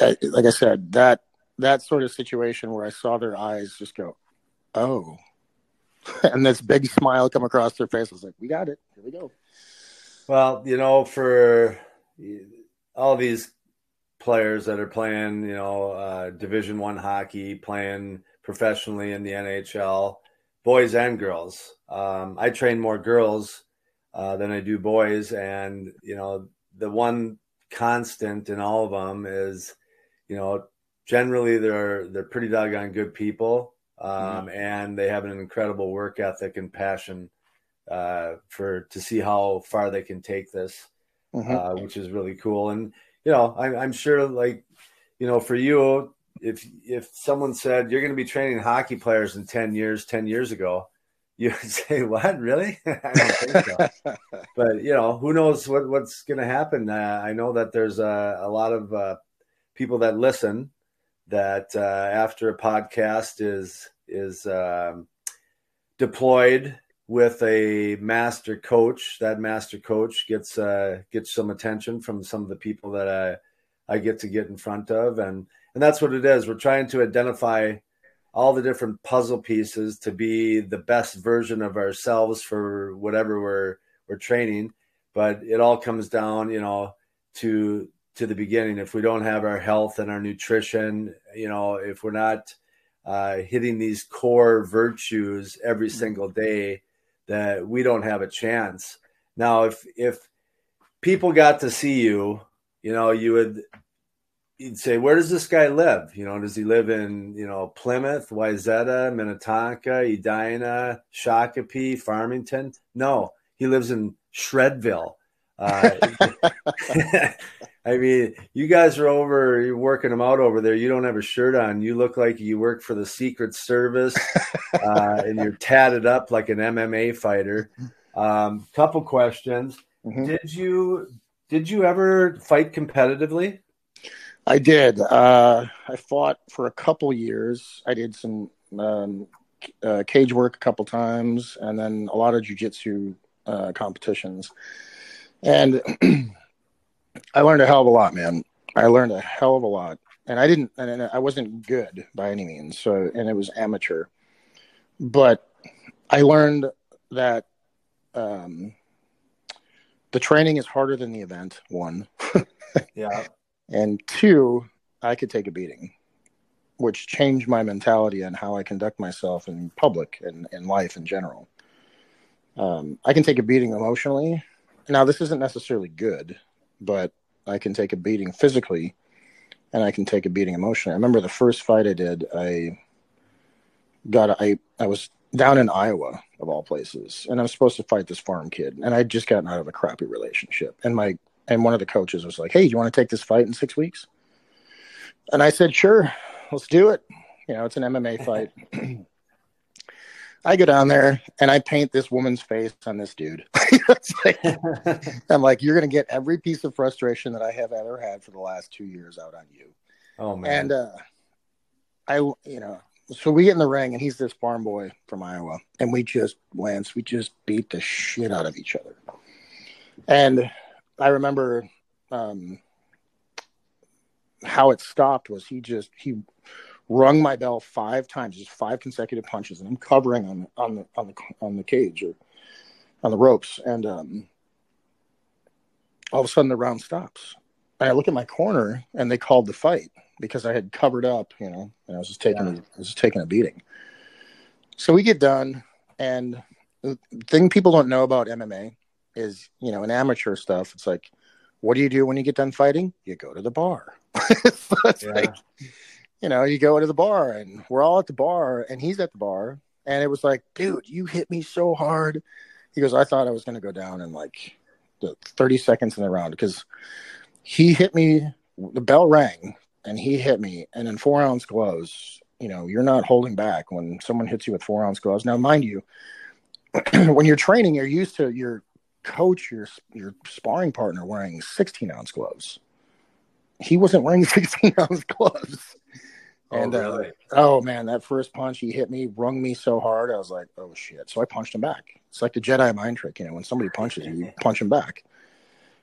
Like I said, that that sort of situation where I saw their eyes just go, "Oh," and this big smile come across their face. I was like, "We got it. Here we go." Well, you know, for all these players that are playing, you know, uh, Division One hockey, playing professionally in the NHL, boys and girls. Um, I train more girls uh, than I do boys, and you know, the one constant in all of them is, you know, generally they're they're pretty doggone good people, um, mm-hmm. and they have an incredible work ethic and passion uh, for to see how far they can take this, mm-hmm. uh, which is really cool. And you know, I, I'm sure, like, you know, for you, if if someone said you're going to be training hockey players in ten years, ten years ago, you would say, "What? Really?" I don't think so. but you know, who knows what what's going to happen? Uh, I know that there's a, a lot of uh, people that listen that uh, after a podcast is is um, deployed with a master coach, that master coach gets uh, gets some attention from some of the people that I I get to get in front of, and and that's what it is. We're trying to identify all the different puzzle pieces to be the best version of ourselves for whatever we're we're training but it all comes down you know to to the beginning if we don't have our health and our nutrition you know if we're not uh, hitting these core virtues every mm-hmm. single day that we don't have a chance now if if people got to see you you know you would you'd say, where does this guy live? You know, does he live in, you know, Plymouth, Wayzata, Minnetonka, Edina, Shakopee, Farmington? No, he lives in Shredville. Uh, I mean, you guys are over, you're working them out over there. You don't have a shirt on. You look like you work for the Secret Service uh, and you're tatted up like an MMA fighter. Um, couple questions. Mm-hmm. Did you did you ever fight competitively? I did. Uh, I fought for a couple years. I did some um, uh, cage work a couple times, and then a lot of jujitsu uh, competitions. And I learned a hell of a lot, man. I learned a hell of a lot, and I didn't. And I wasn't good by any means. So, and it was amateur, but I learned that um, the training is harder than the event. One. yeah. And two, I could take a beating, which changed my mentality and how I conduct myself in public and in life in general. Um, I can take a beating emotionally. Now, this isn't necessarily good, but I can take a beating physically and I can take a beating emotionally. I remember the first fight I did, I got, I, I was down in Iowa of all places, and I'm supposed to fight this farm kid, and I'd just gotten out of a crappy relationship, and my and one of the coaches was like, "Hey, do you want to take this fight in six weeks?" And I said, "Sure, let's do it." You know, it's an MMA fight. I go down there and I paint this woman's face on this dude. like, I'm like, you're going to get every piece of frustration that I have ever had for the last two years out on you. Oh man! And uh, I, you know, so we get in the ring, and he's this farm boy from Iowa, and we just Lance, we just beat the shit out of each other. And I remember um, how it stopped was he just he rung my bell five times, just five consecutive punches, and I'm covering on on the on the on the cage or on the ropes, and um, all of a sudden the round stops. And I look at my corner, and they called the fight because I had covered up, you know, and I was just taking yeah. I was just taking a beating. So we get done, and the thing people don't know about MMA is, you know, in amateur stuff, it's like, what do you do when you get done fighting? You go to the bar. so it's yeah. like, you know, you go to the bar, and we're all at the bar, and he's at the bar, and it was like, dude, you hit me so hard. He goes, I thought I was going to go down in like the 30 seconds in the round because he hit me. The bell rang and he hit me. And in four ounce gloves, you know, you're not holding back when someone hits you with four ounce gloves. Now, mind you, when you're training, you're used to your coach, your your sparring partner wearing 16 ounce gloves. He wasn't wearing 16 ounce gloves. Oh, and really? uh, oh man, that first punch he hit me, rung me so hard. I was like, oh shit. So I punched him back. It's like the Jedi mind trick, you know, when somebody punches you, you punch him back.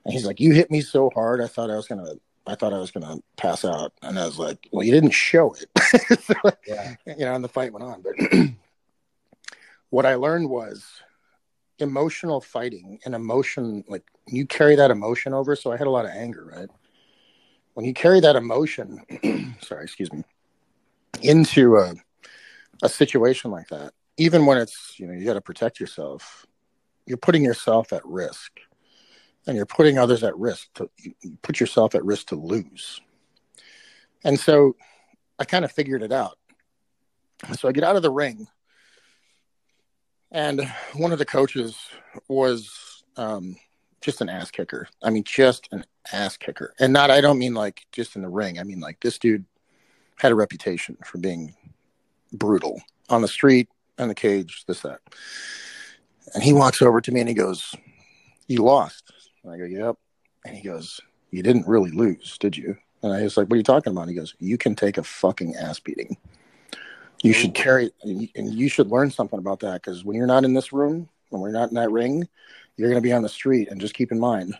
And he's like, you hit me so hard, I thought I was gonna I thought I was going to pass out, and I was like, "Well, you didn't show it." so, yeah. You know, and the fight went on. But what I learned was emotional fighting and emotion. Like you carry that emotion over. So I had a lot of anger, right? When you carry that emotion, sorry, excuse me, into a a situation like that, even when it's you know you got to protect yourself, you're putting yourself at risk and you're putting others at risk to you put yourself at risk to lose. And so I kind of figured it out. So I get out of the ring, and one of the coaches was um, just an ass kicker. I mean, just an ass kicker. And not, I don't mean like just in the ring. I mean, like this dude had a reputation for being brutal on the street and the cage, this, that. And he walks over to me and he goes, You lost. And I go, Yep. And he goes, You didn't really lose, did you? And I was like, What are you talking about? And he goes, You can take a fucking ass beating. You should carry, and you should learn something about that because when you're not in this room, when we're not in that ring, you're going to be on the street. And just keep in mind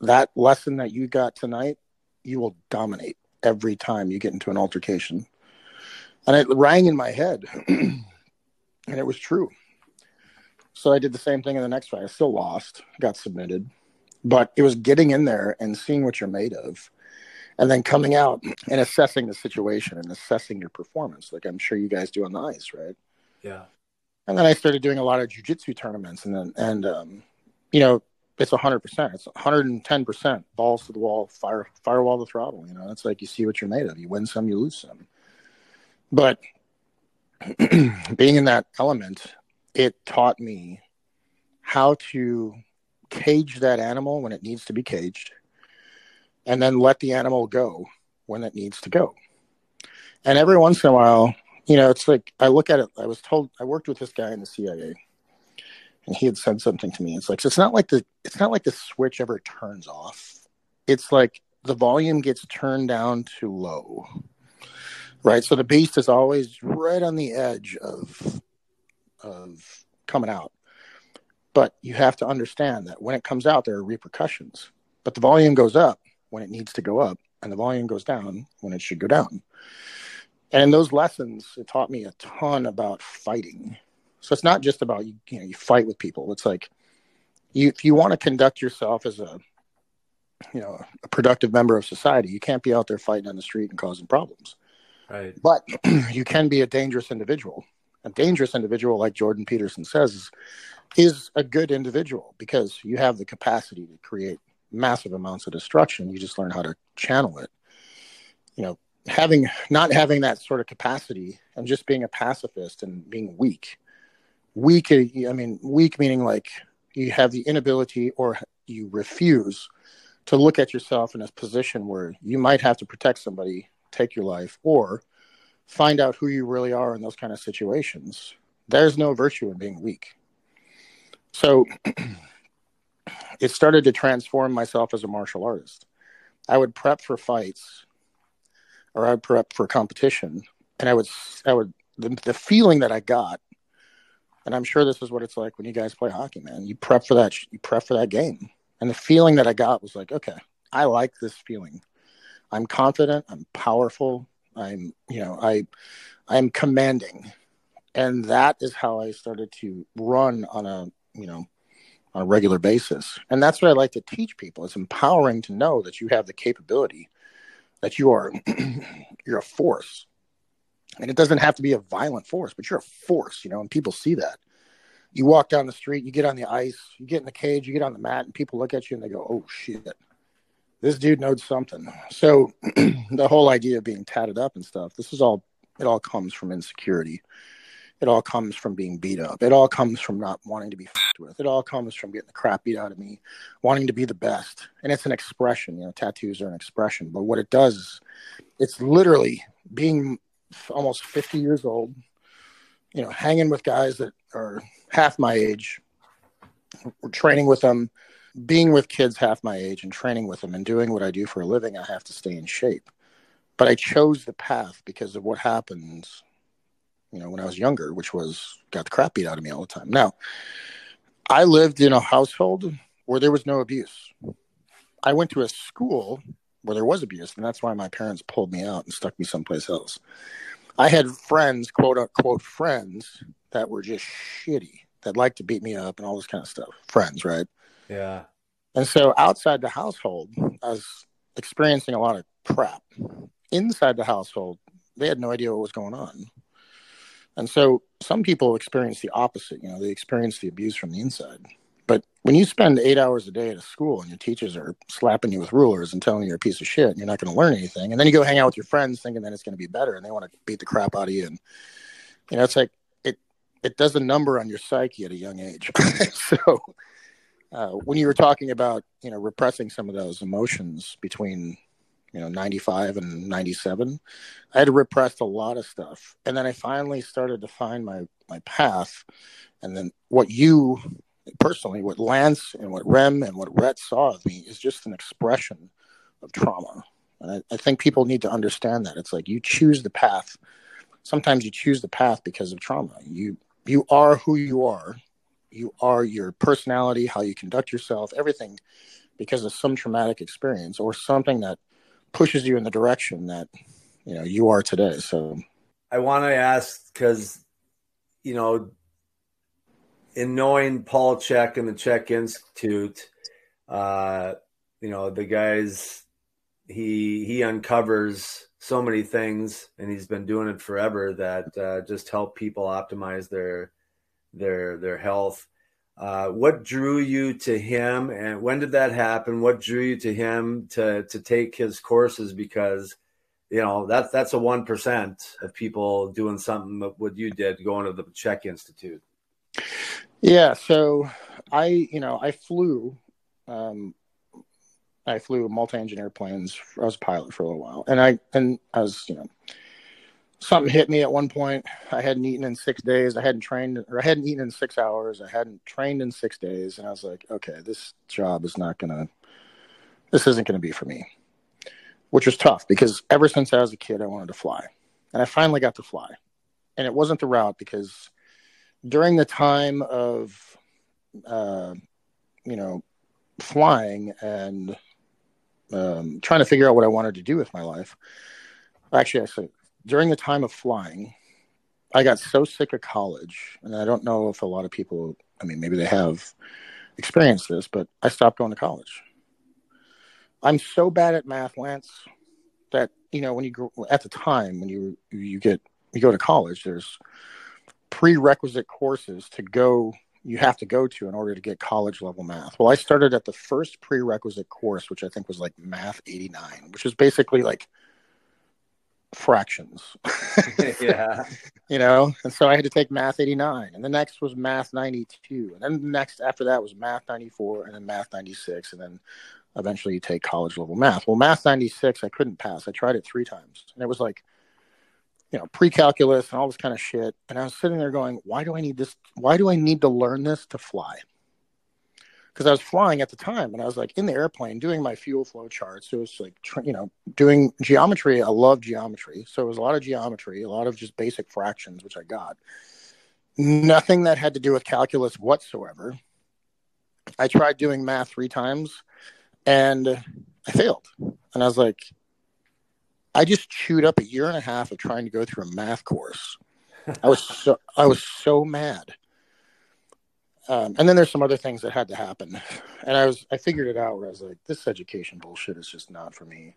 that lesson that you got tonight, you will dominate every time you get into an altercation. And it rang in my head, and it was true. So I did the same thing in the next fight. I still lost, got submitted, but it was getting in there and seeing what you're made of and then coming out and assessing the situation and assessing your performance like i'm sure you guys do on the ice right yeah and then i started doing a lot of jiu-jitsu tournaments and then and um, you know it's 100% it's 110% balls to the wall fire firewall the throttle you know it's like you see what you're made of you win some you lose some but being in that element it taught me how to cage that animal when it needs to be caged, and then let the animal go when it needs to go. And every once in a while, you know, it's like I look at it. I was told I worked with this guy in the CIA, and he had said something to me. It's like so it's not like the it's not like the switch ever turns off. It's like the volume gets turned down to low, right? So the beast is always right on the edge of of coming out. But you have to understand that when it comes out, there are repercussions. But the volume goes up when it needs to go up, and the volume goes down when it should go down. And those lessons, it taught me a ton about fighting. So it's not just about you, you know, you fight with people. It's like you, if you want to conduct yourself as a you know a productive member of society. You can't be out there fighting on the street and causing problems. Right. But you can be a dangerous individual. A dangerous individual, like Jordan Peterson says, is, is a good individual because you have the capacity to create massive amounts of destruction. You just learn how to channel it. You know, having not having that sort of capacity and just being a pacifist and being weak. Weak, eh, I mean, weak meaning like you have the inability or you refuse to look at yourself in a position where you might have to protect somebody, take your life, or find out who you really are in those kind of situations. There's no virtue in being weak. So it started to transform myself as a martial artist. I would prep for fights or I'd prep for competition and I would I would the, the feeling that I got and I'm sure this is what it's like when you guys play hockey, man. You prep for that you prep for that game. And the feeling that I got was like, okay, I like this feeling. I'm confident, I'm powerful, I'm, you know, I I'm commanding. And that is how I started to run on a, you know, on a regular basis. And that's what I like to teach people. It's empowering to know that you have the capability, that you are you're a force. And it doesn't have to be a violent force, but you're a force, you know, and people see that. You walk down the street, you get on the ice, you get in the cage, you get on the mat, and people look at you and they go, Oh shit, this dude knows something. So the whole idea of being tatted up and stuff, this is all it all comes from insecurity. It all comes from being beat up. It all comes from not wanting to be fucked with. It all comes from getting the crap beat out of me, wanting to be the best. And it's an expression, you know, tattoos are an expression. But what it does, it's literally being almost 50 years old, you know, hanging with guys that are half my age, training with them, being with kids half my age and training with them and doing what I do for a living, I have to stay in shape. But I chose the path because of what happens you know, when I was younger, which was got the crap beat out of me all the time. Now, I lived in a household where there was no abuse. I went to a school where there was abuse, and that's why my parents pulled me out and stuck me someplace else. I had friends, quote unquote friends, that were just shitty, that liked to beat me up and all this kind of stuff. Friends, right? Yeah. And so outside the household, I was experiencing a lot of crap. Inside the household, they had no idea what was going on. And so some people experience the opposite, you know, they experience the abuse from the inside. When you spend eight hours a day at a school and your teachers are slapping you with rulers and telling you you're a piece of shit and you're not going to learn anything, and then you go hang out with your friends thinking that it's going to be better and they want to beat the crap out of you, and you know, it's like it it does a number on your psyche at a young age. so uh, when you were talking about you know repressing some of those emotions between you know 95 and 97 i had repressed a lot of stuff and then i finally started to find my my path and then what you personally what lance and what rem and what rhett saw of me is just an expression of trauma. And I, I think people need to understand that. It's like you choose the path. Sometimes you choose the path because of trauma. You you are who you are. You are your personality how you conduct yourself everything because of some traumatic experience or something that pushes you in the direction that you know you are today. So I want to ask because you know, in knowing Paul Chek and the Chek Institute, uh, you know the guys he he uncovers so many things and he's been doing it forever that uh, just help people optimize their their their health uh, what drew you to him, and when did that happen? What drew you to him to to take his courses? Because you know that's that's a one percent of people doing something what you did, going to the Chek Institute. Yeah, so I you know I flew. Um, I flew multi-engine airplanes. I was a pilot for a little while, and I and I was you know something hit me at one point. I hadn't eaten in six days. I hadn't trained, or I hadn't eaten in six hours. I hadn't trained in six days, and I was like, okay, this job is not gonna. This isn't gonna be for me, which was tough because ever since I was a kid, I wanted to fly, and I finally got to fly, and it wasn't the route because during the time of, uh, you know, flying and um, trying to figure out what I wanted to do with my life. Actually, say during the time of flying, I got so sick of college, and I don't know if a lot of people, I mean, maybe they have experienced this, but I stopped going to college. I'm so bad at math, Lance, that you know when you at the time when you you get you go to college, there's prerequisite courses to go you have to go to in order to get college level math. Well, I started at the first prerequisite course, which I think was like Math 89, which is basically like fractions. yeah. you know, and so I had to take Math 89, and the next was Math 92, and then the next after that was Math 94, and then Math 96, and then eventually you take college level math. Well, Math 96, I couldn't pass. I tried it three times, and it was like you know, pre-calculus and all this kind of shit. And I was sitting there going, why do I need this? Why do I need to learn this to fly? Because I was flying at the time and I was like in the airplane doing my fuel flow charts. It was like, you know, doing geometry. I love geometry. So it was a lot of geometry, a lot of just basic fractions, which I got. Nothing that had to do with calculus whatsoever. I tried doing math three times and I failed. And I was like, I just chewed up a year and a half of trying to go through a math course. I was so I was so mad. Um, and then there's some other things that had to happen, and I was I figured it out where I was like, this education bullshit is just not for me.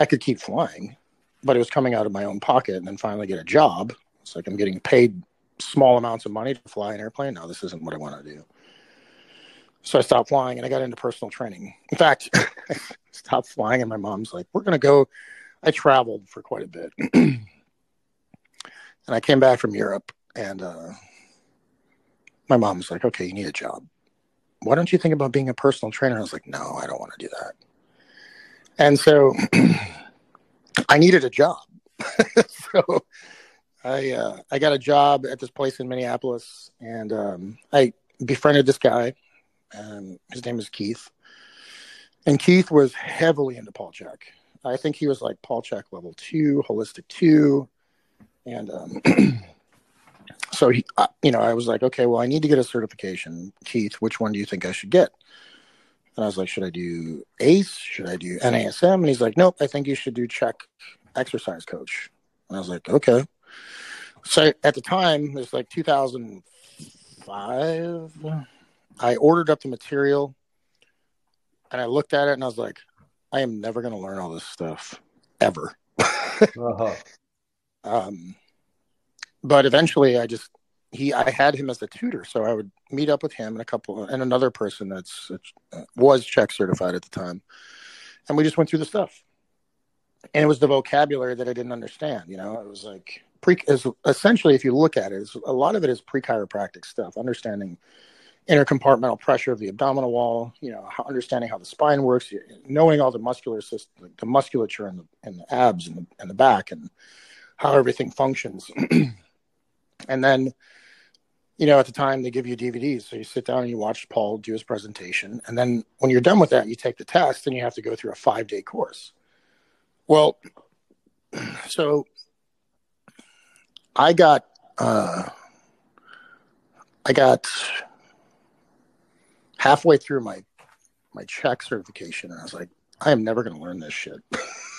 I could keep flying, but it was coming out of my own pocket, and then finally get a job. It's like I'm getting paid small amounts of money to fly an airplane. No, this isn't what I want to do. So I stopped flying, and I got into personal training. In fact, I stopped flying, and my mom's like, "We're gonna go." I traveled for quite a bit. and I came back from Europe and uh, my mom was like, okay, you need a job. Why don't you think about being a personal trainer? I was like, no, I don't want to do that. And so I needed a job. so I uh, I got a job at this place in Minneapolis and um, I befriended this guy. Um, his name is Keith. And Keith was heavily into Paul Chek. I think he was like Paul Chek level two, holistic two, and um, so he, uh, you know, I was like, okay, well, I need to get a certification, Keith. Which one do you think I should get? And I was like, should I do ACE? Should I do NASM? And he's like, nope, I think you should do Chek exercise coach. And I was like, okay. So at the time, it was like 2005. I ordered up the material and I looked at it and I was like, I am never going to learn all this stuff ever. uh-huh. um, but eventually, I just he I had him as the tutor, so I would meet up with him and a couple and another person that's uh, was Chek certified at the time, and we just went through the stuff. And it was the vocabulary that I didn't understand. You know, it was like pre. Is essentially, if you look at it, a lot of it is pre chiropractic stuff, understanding intercompartmental pressure of the abdominal wall, you know, how, understanding how the spine works, knowing all the muscular system, the musculature and the, and the abs and the, and the back and how everything functions. and then, you know, at the time they give you DVDs. So you sit down and you watch Paul do his presentation. And then when you're done with that, you take the test and you have to go through a five day course. Well, so I got, uh, I got halfway through my my Chek certification, and I was like, I am never going to learn this shit.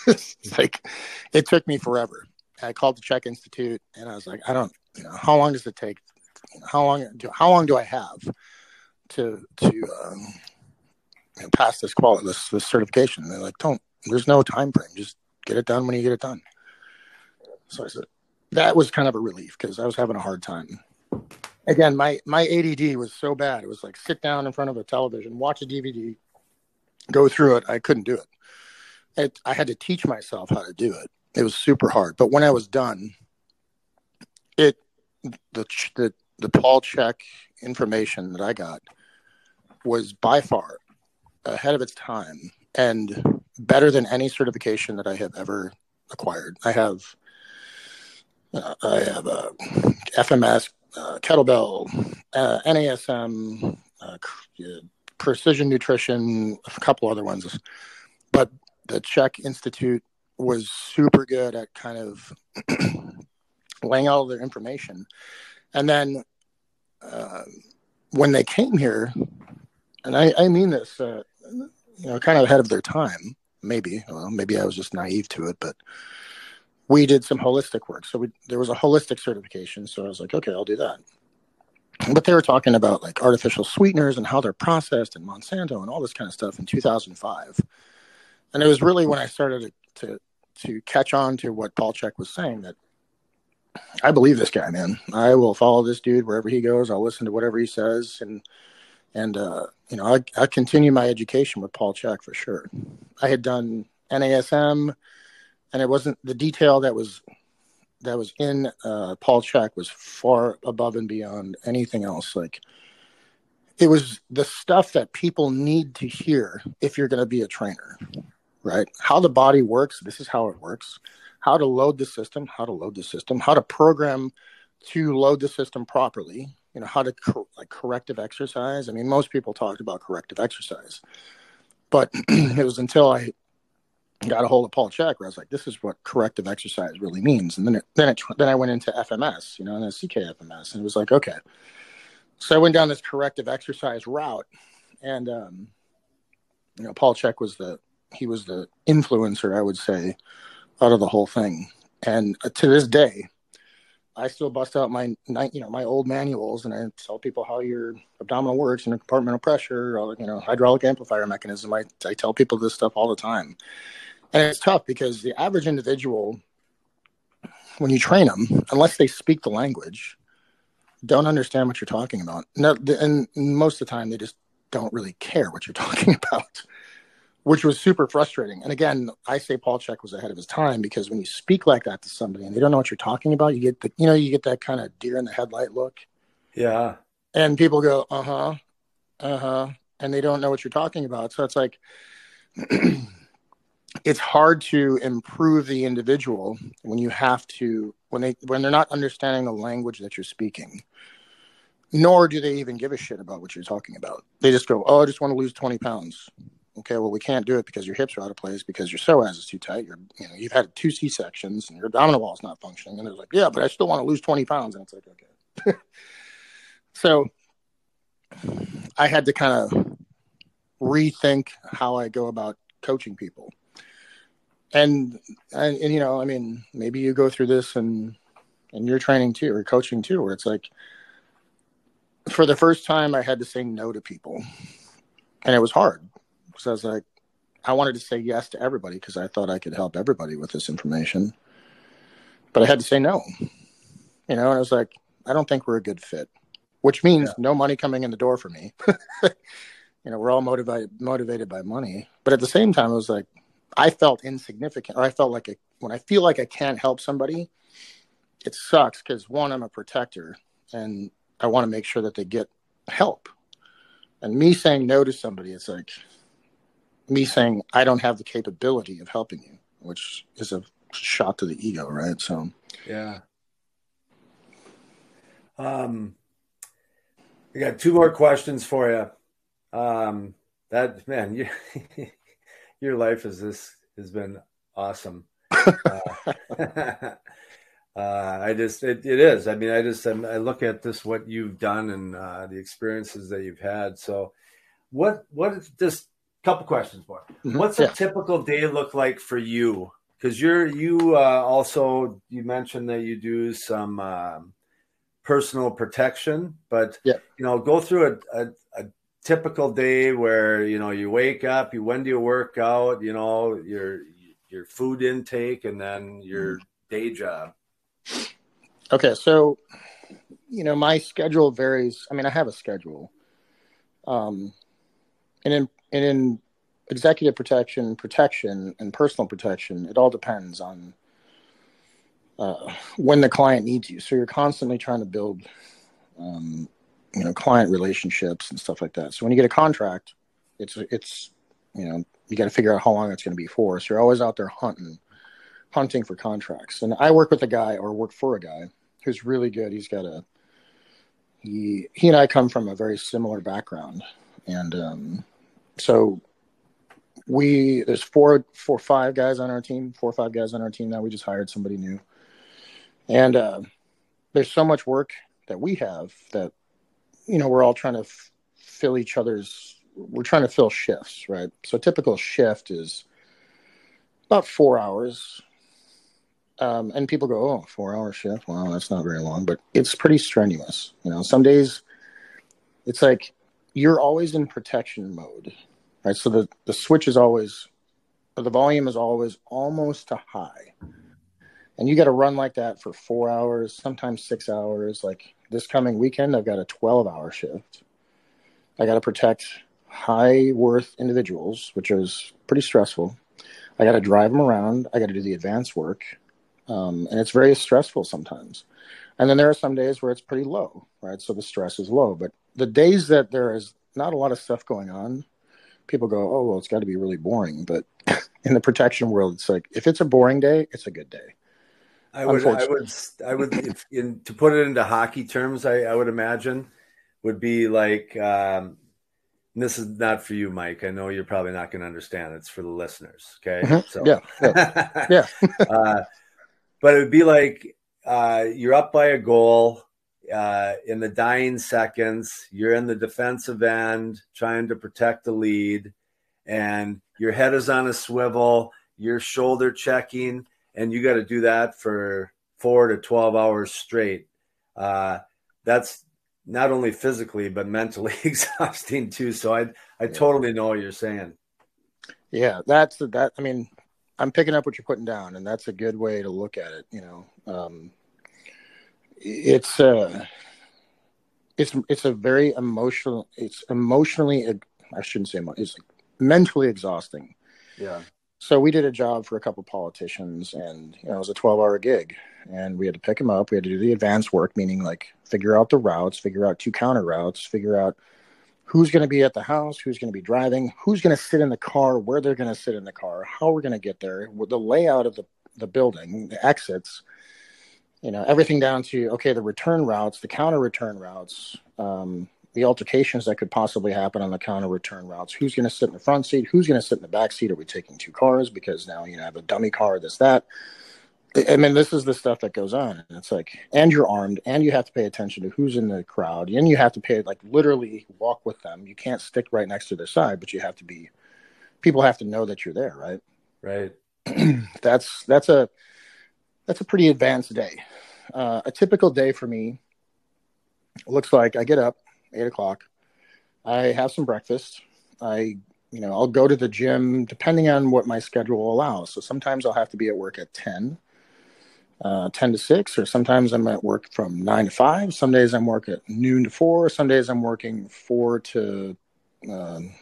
like it took me forever. I called the Chek Institute, and I was like, I don't, you know, how long does it take? How long do how long do I have to to um, pass this quality this, this certification? And they're like, don't. There's no time frame. Just get it done when you get it done. So I said that was kind of a relief because I was having a hard time again, my my ADD was so bad. It was like sit down in front of a television, watch a DVD, go through it. I couldn't do it. it. I had to teach myself how to do it. It was super hard. But when I was done, it the the the Paul Chek information that I got was by far ahead of its time and better than any certification that I have ever acquired. I have uh, I have a FMS, uh, kettlebell, uh, NASM, uh, precision nutrition, a couple other ones. But the Chek Institute was super good at kind of laying out all their information. And then uh, when they came here, and I, I mean this, uh, you know, kind of ahead of their time, maybe. Well, maybe I was just naive to it, but we did some holistic work. So we, there was a holistic certification. So I was like, okay, I'll do that. But they were talking about like artificial sweeteners and how they're processed and Monsanto and all this kind of stuff in 2005. and it was really when I started to, to catch on to what Paul Chek was saying that I believe this guy, man. I will follow this dude wherever he goes. I'll listen to whatever he says, and and uh, you know, I, I continue my education with Paul Chek for sure. I had done NASM, and it wasn't the detail that was that was in uh, Paul Chek was far above and beyond anything else. Like it was the stuff that people need to hear if you're going to be a trainer, right? How the body works. This is how it works. How to load the system. How to load the system. How to program to load the system properly. You know how to cor- like corrective exercise. I mean, most people talked about corrective exercise, but it was until I got a hold of Paul Chek, where I was like, this is what corrective exercise really means. And then it, then it, then I went into FMS, you know, and then CKFMS, and it was like, okay. So I went down this corrective exercise route, and um, you know, Paul Chek was the he was the influencer, I would say, out of the whole thing. And uh, to this day, I still bust out my you know my old manuals and I tell people how your abdominal works and compartmental pressure, or, you know, hydraulic amplifier mechanism. I, I tell people this stuff all the time, and it's tough because the average individual, when you train them, unless they speak the language, don't understand what you're talking about. No, and most of the time they just don't really care what you're talking about which was super frustrating. And again, I say Paul Chek was ahead of his time because when you speak like that to somebody and they don't know what you're talking about, you get the you know you get that kind of deer in the headlight look. Yeah. And people go, uh huh, uh huh, and they don't know what you're talking about. So it's like it's hard to improve the individual when you have to when they when they're not understanding the language that you're speaking. Nor do they even give a shit about what you're talking about. They just go, "Oh, I just want to lose 20 pounds." okay, well, we can't do it because your hips are out of place because your psoas is too tight. You're, you know, you've had two C sections and your abdominal wall is not functioning. And it's like, yeah, but I still want to lose 20 pounds. And it's like, okay. so I had to kind of rethink how I go about coaching people. And, and, and, you know, I mean, maybe you go through this and, and you're training too, or coaching too, where it's like, for the first time, I had to say no to people. And it was hard because I was like, I wanted to say yes to everybody because I thought I could help everybody with this information, but I had to say no. You know, and I was like, I don't think we're a good fit, which means yeah. no money coming in the door for me. you know, we're all motivated motivated by money, but at the same time, I was like I felt insignificant, or I felt like a, when I feel like I can't help somebody, it sucks because one, I'm a protector, and I want to make sure that they get help. And me saying no to somebody, it's like me saying I don't have the capability of helping you, which is a shot to the ego, right? So yeah. Um, I got two more questions for you. Um, that man, you, your life is this has been awesome. uh, uh, I just it, it is. I mean, I just I'm, i look at this what you've done and uh, the experiences that you've had. So, what what just couple questions more. Mm-hmm. What's a typical day look like for you? Because you're you uh, also you mentioned that you do some um, personal protection, but yeah. you know, go through a, a, a, typical day where you know you wake up, you when do you work out, you know, your your food intake, and then your mm-hmm. day job. Okay, so you know my schedule varies. I mean, I have a schedule. Um, and in and in executive protection, protection, and personal protection, it all depends on uh, when the client needs you. So you're constantly trying to build, um, you know, client relationships and stuff like that. So when you get a contract, it's it's you know you got to figure out how long it's going to be for. So you're always out there hunting, hunting for contracts. And I work with a guy or work for a guy who's really good. He's got a he he and I come from a very similar background, and um, so we there's four four five guys on our team four or five guys on our team now we just hired somebody new and uh, there's so much work that we have that you know we're all trying to f- fill each other's we're trying to fill shifts right so typical shift is about four hours um, and people go oh four hour shift wow that's not very long but it's pretty strenuous you know some days it's like you're always in protection mode, right? So the, the switch is always the volume is always almost to high. And you got to run like that for four hours, sometimes six hours. Like this coming weekend, I've got a 12 hour shift. I got to protect high worth individuals, which is pretty stressful. I got to drive them around. I got to do the advance work. Um, and it's very stressful sometimes. And then there are some days where it's pretty low, right? So the stress is low. But the days that there is not a lot of stuff going on, people go, oh, well, it's got to be really boring. But in the protection world, it's like if it's a boring day, it's a good day. I would, I would, I would, if in, to put it into hockey terms, I, I would imagine would be like, um, this is not for you, Mike. I know you're probably not going to understand. It's for the listeners. Okay. Mm-hmm. So, yeah. Yeah. yeah. uh, but it would be like uh, you're up by a goal uh, in the dying seconds. You're in the defensive end trying to protect the lead, and your head is on a swivel. You're shoulder checking, and you got to do that for four to 12 hours straight. Uh, that's not only physically, but mentally exhausting too. So I, I totally know what you're saying. Yeah, that's that. I mean, I'm picking up what you're putting down, and that's a good way to look at it. You know, um, it's uh, it's it's a very emotional. It's emotionally. I shouldn't say it's mentally exhausting. Yeah. So we did a job for a couple politicians, and you know, it was a 12 hour gig, and we had to pick them up. We had to do the advanced work, meaning like figure out the routes, figure out two counter routes, figure out who's going to be at the house, who's going to be driving, who's going to sit in the car, where they're going to sit in the car, how we're going to get there, the layout of the the building, the exits, you know, everything down to okay, the return routes, the counter return routes, um, the altercations that could possibly happen on the counter return routes. Who's going to sit in the front seat? Who's going to sit in the back seat? Are we taking two cars because now you know, have a dummy car? This that. I mean, this is the stuff that goes on, and it's like, and you're armed, and you have to pay attention to who's in the crowd, and you have to pay like literally walk with them. You can't stick right next to their side, but you have to be. People have to know that you're there, right? Right. that's that's a that's a pretty advanced day. Uh, a typical day for me looks like I get up, eight o'clock. I have some breakfast. I, you know, I'll go to the gym depending on what my schedule allows. So sometimes I'll have to be at work at 10, uh, 10 to 6, or sometimes I'm at work from 9 to 5. Some days I'm working at noon to 4. Some days I'm working 4 to, um,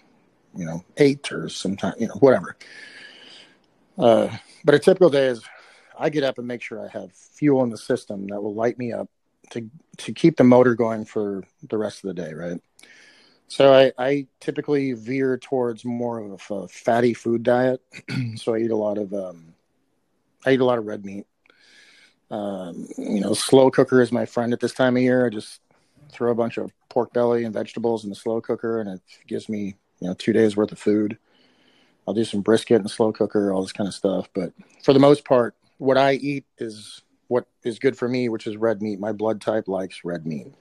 you know, 8 or sometimes, you know, whatever. Uh, but a typical day is I get up and make sure I have fuel in the system that will light me up to to keep the motor going for the rest of the day, right? So I, I typically veer towards more of a fatty food diet. so I eat a lot of um, I eat a lot of red meat. Um, you know, slow cooker is my friend at this time of year. I just throw a bunch of pork belly and vegetables in the slow cooker, and it gives me you know two days worth of food. I'll do some brisket the slow cooker, all this kind of stuff. But for the most part, what I eat is what is good for me, which is red meat. My blood type likes red meat.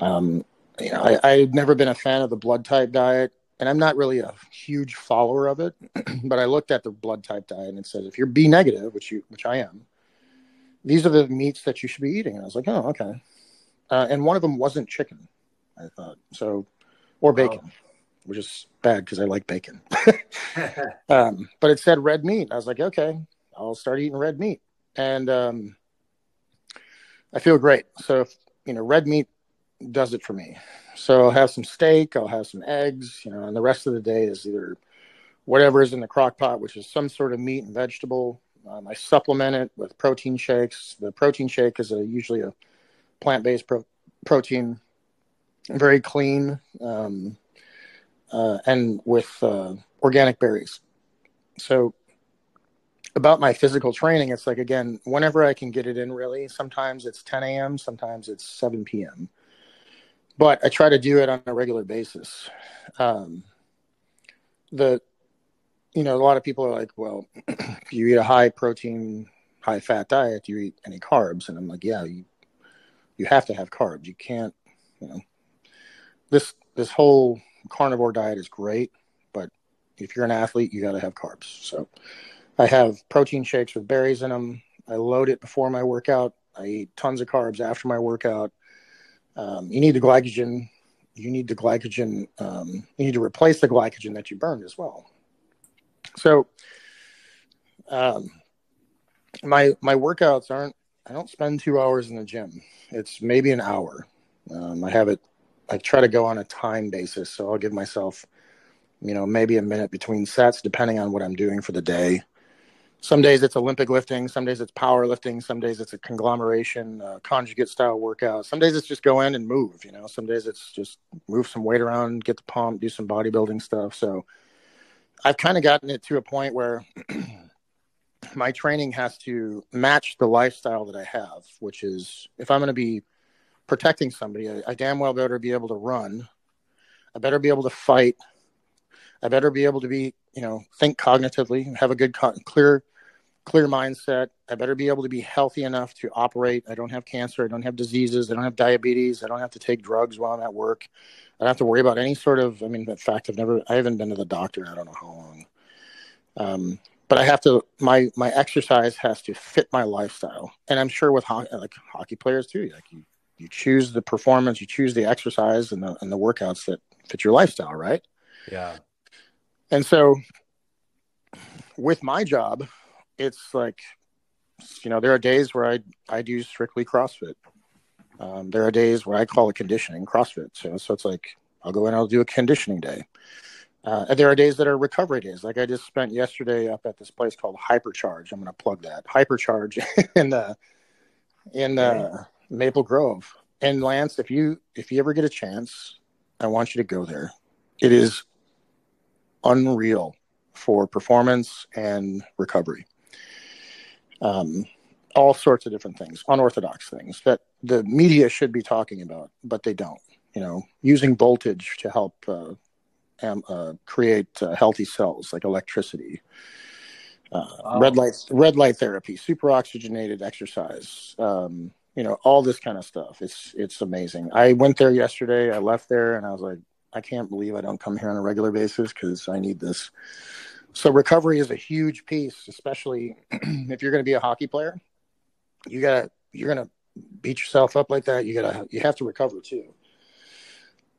Um, you know, I, I've never been a fan of the blood type diet, and I'm not really a huge follower of it. but I looked at the blood type diet and it says if you're B negative, which you which I am, these are the meats that you should be eating. And I was like, oh, okay. Uh, and one of them wasn't chicken. I thought so, or bacon, which is bad because I like bacon. um, but it said red meat. I was like, okay, I'll start eating red meat and um, I feel great. So, you know, red meat does it for me. So I'll have some steak, I'll have some eggs, you know, and the rest of the day is either whatever is in the crock pot, which is some sort of meat and vegetable. Um, I supplement it with protein shakes. The protein shake is a, usually a plant-based pro- protein, very clean, um, uh, and with uh, organic berries. So about my physical training, it's like again, whenever I can get it in, really. Sometimes it's 10 a.m., sometimes it's 7 p.m. But I try to do it on a regular basis. Um, the, you know, a lot of people are like, well, you eat a high protein, high fat diet, do you eat any carbs? And I'm like, yeah, you, you have to have carbs. You can't, you know, this this whole carnivore diet is great, but if you're an athlete, you got to have carbs. So I have protein shakes with berries in them. I load it before my workout. I eat tons of carbs after my workout. Um, you need the glycogen. You need the glycogen. Um, you need to replace the glycogen that you burned as well. So, um, my my workouts aren't. I don't spend two hours in the gym. It's maybe an hour. Um, I have it. I try to go on a time basis, so I'll give myself, you know, maybe a minute between sets, depending on what I'm doing for the day some days it's Olympic lifting, some days it's power lifting, some days it's a conglomeration, uh, conjugate style workout. Some days it's just go in and move, you know, some days it's just move some weight around, get the pump, do some bodybuilding stuff. So I've kind of gotten it to a point where my training has to match the lifestyle that I have, which is if I'm going to be protecting somebody, I, I damn well better be able to run. I better be able to fight. I better be able to be you know think cognitively have a good clear clear mindset. I better be able to be healthy enough to operate. I don't have cancer. I don't have diseases. I don't have diabetes. I don't have to take drugs while i'm at work. I don't have to worry about any sort of i mean in fact i've never i haven't been to the doctor i don't know how long. Um, but i have to my my exercise has to fit my lifestyle. And i'm sure with hockey like hockey players too like you you choose the performance you choose the exercise and the and the workouts that fit your lifestyle right? Yeah and so with my job, it's like, you know, there are days where I, I do strictly CrossFit. Um, there are days where I call it conditioning CrossFit. So, so it's like, I'll go in, I'll do a conditioning day. Uh, and there are days that are recovery days. Like I just spent yesterday up at this place called Hypercharge. I'm going to plug that Hypercharge in uh, in uh, Maple Grove. And Lance, if you if you ever get a chance, I want you to go there. It is unreal for performance and recovery. Um, all sorts of different things, unorthodox things that the media should be talking about, but they don't. You know, using voltage to help uh, um, uh, create uh, healthy cells like electricity, uh, wow. red light red light therapy, super oxygenated exercise. Um, you know, all this kind of stuff. It's it's amazing. I went there yesterday. I left there and I was like, I can't believe I don't come here on a regular basis because I need this. So recovery is a huge piece, especially if you're going to be a hockey player. You gotta you're gonna beat yourself up like that. You gotta you have to recover too.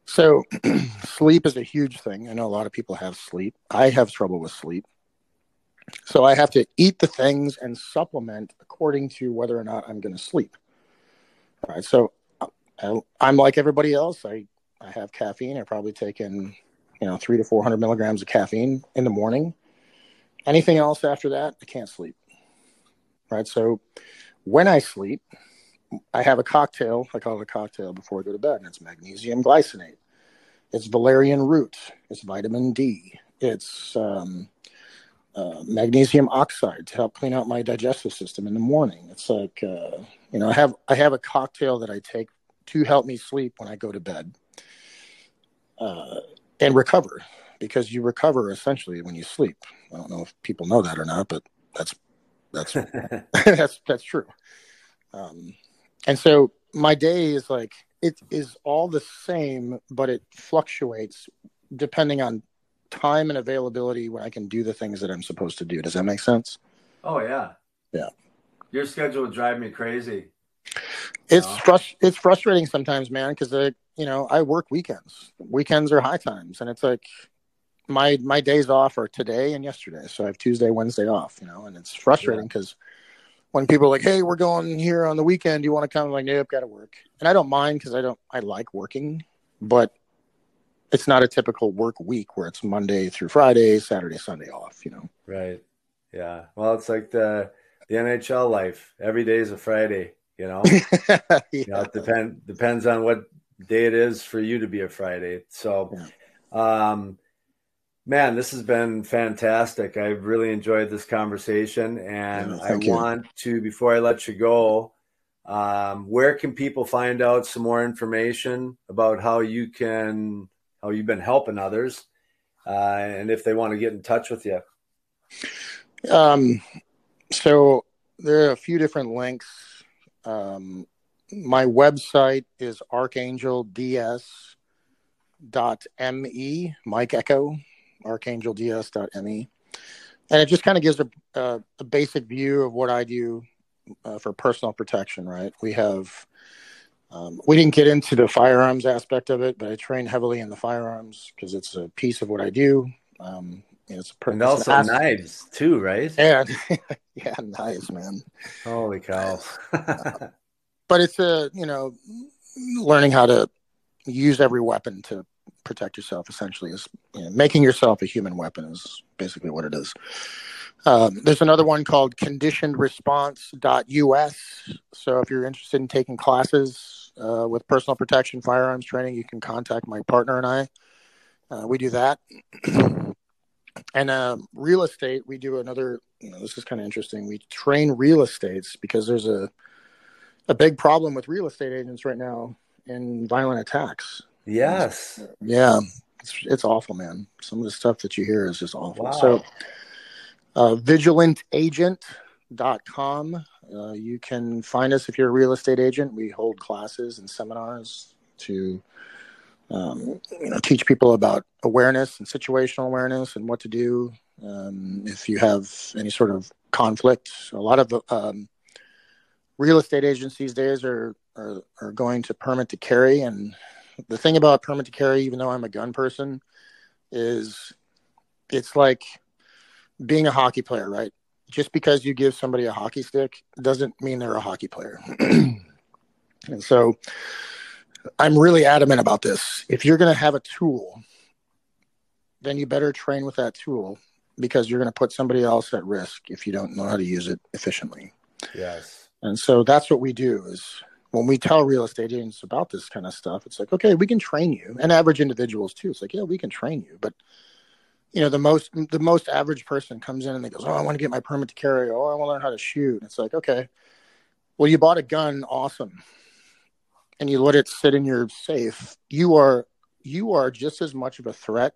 So sleep is a huge thing. I know a lot of people have sleep. I have trouble with sleep. So I have to eat the things and supplement according to whether or not I'm going to sleep. All right. So uh, I'm like everybody else. I I have caffeine. I probably taken, you know, three to 400 milligrams of caffeine in the morning. Anything else after that, I can't sleep. Right. So when I sleep, I have a cocktail. I call it a cocktail before I go to bed, and it's magnesium glycinate. It's valerian root. It's vitamin D. It's um, uh, magnesium oxide to help clean out my digestive system in the morning. It's like uh, you know, I have I have a cocktail that I take to help me sleep when I go to bed uh, and recover because you recover essentially when you sleep. I don't know if people know that or not, but that's that's that's that's true. Um, and so my day is like it is all the same, but it fluctuates depending on time and availability when I can do the things that I'm supposed to do. Does that make sense? Oh yeah, yeah. Your schedule would drive me crazy. It's frust- it's frustrating sometimes, man, because I you know I work weekends. Weekends are high times, and it's like my my days off are today and yesterday, so I have Tuesday, Wednesday off. You know, and it's frustrating because yeah. when people are like, "Hey, we're going here on the weekend. Do you want to come?" I'm like, "Nope, got to work." And I don't mind because I don't I like working, but it's not a typical work week where it's Monday through Friday, Saturday, Sunday off. You know, right? Yeah. Well, it's like the the NHL life. Every day is a Friday. You know, yeah. you know it depend depends on what day it is for you to be a Friday. So, um, man, this has been fantastic. I've really enjoyed this conversation, and I you. want to before I let you go. Um, where can people find out some more information about how you can how you've been helping others, uh, and if they want to get in touch with you? Um, so there are a few different links um, my website is archangelds.me, Mike Echo, archangelds.me. And it just kind of gives a, a, a, basic view of what I do uh, for personal protection, right? We have, um, we didn't get into the firearms aspect of it, but I train heavily in the firearms because it's a piece of what I do. Um, It's per- and also knives too, right? Yeah, yeah, knives, man. Holy cow! But it's a you know learning how to use every weapon to protect yourself. Essentially, is you know, making yourself a human weapon is basically what it is. Um, there's another one called conditionedresponse.us. So if you're interested in taking classes uh, with personal protection firearms training, you can contact my partner and I. Uh, we do that. and uh, real estate, we do another. You know, this is kind of interesting. We train real estates because there's a a big problem with real estate agents right now in violent attacks. Yes. Yeah, it's, it's awful, man. Some of the stuff that you hear is just awful. Wow. So uh, vigilantagent.com. Uh, you can find us if you're a real estate agent. We hold classes and seminars to um, you know, teach people about awareness and situational awareness and what to do um, if you have any sort of conflict. A lot of um, real estate agents these days are, are, are going to permit to carry, and the thing about permit to carry, even though I'm a gun person, is it's like being a hockey player, right? Just because you give somebody a hockey stick doesn't mean they're a hockey player. and so I'm really adamant about this. If you're going to have a tool, then you better train with that tool because you're going to put somebody else at risk if you don't know how to use it efficiently. Yes. And so that's what we do is when we tell real estate agents about this kind of stuff, it's like, okay, we can train you. And average individuals too. It's like, yeah, we can train you, but you know the most the most average person comes in and they goes oh i want to get my permit to carry. Oh i want to learn how to shoot. It's like okay well you bought a gun. Awesome. And you let it sit in your safe. You are you are just as much of a threat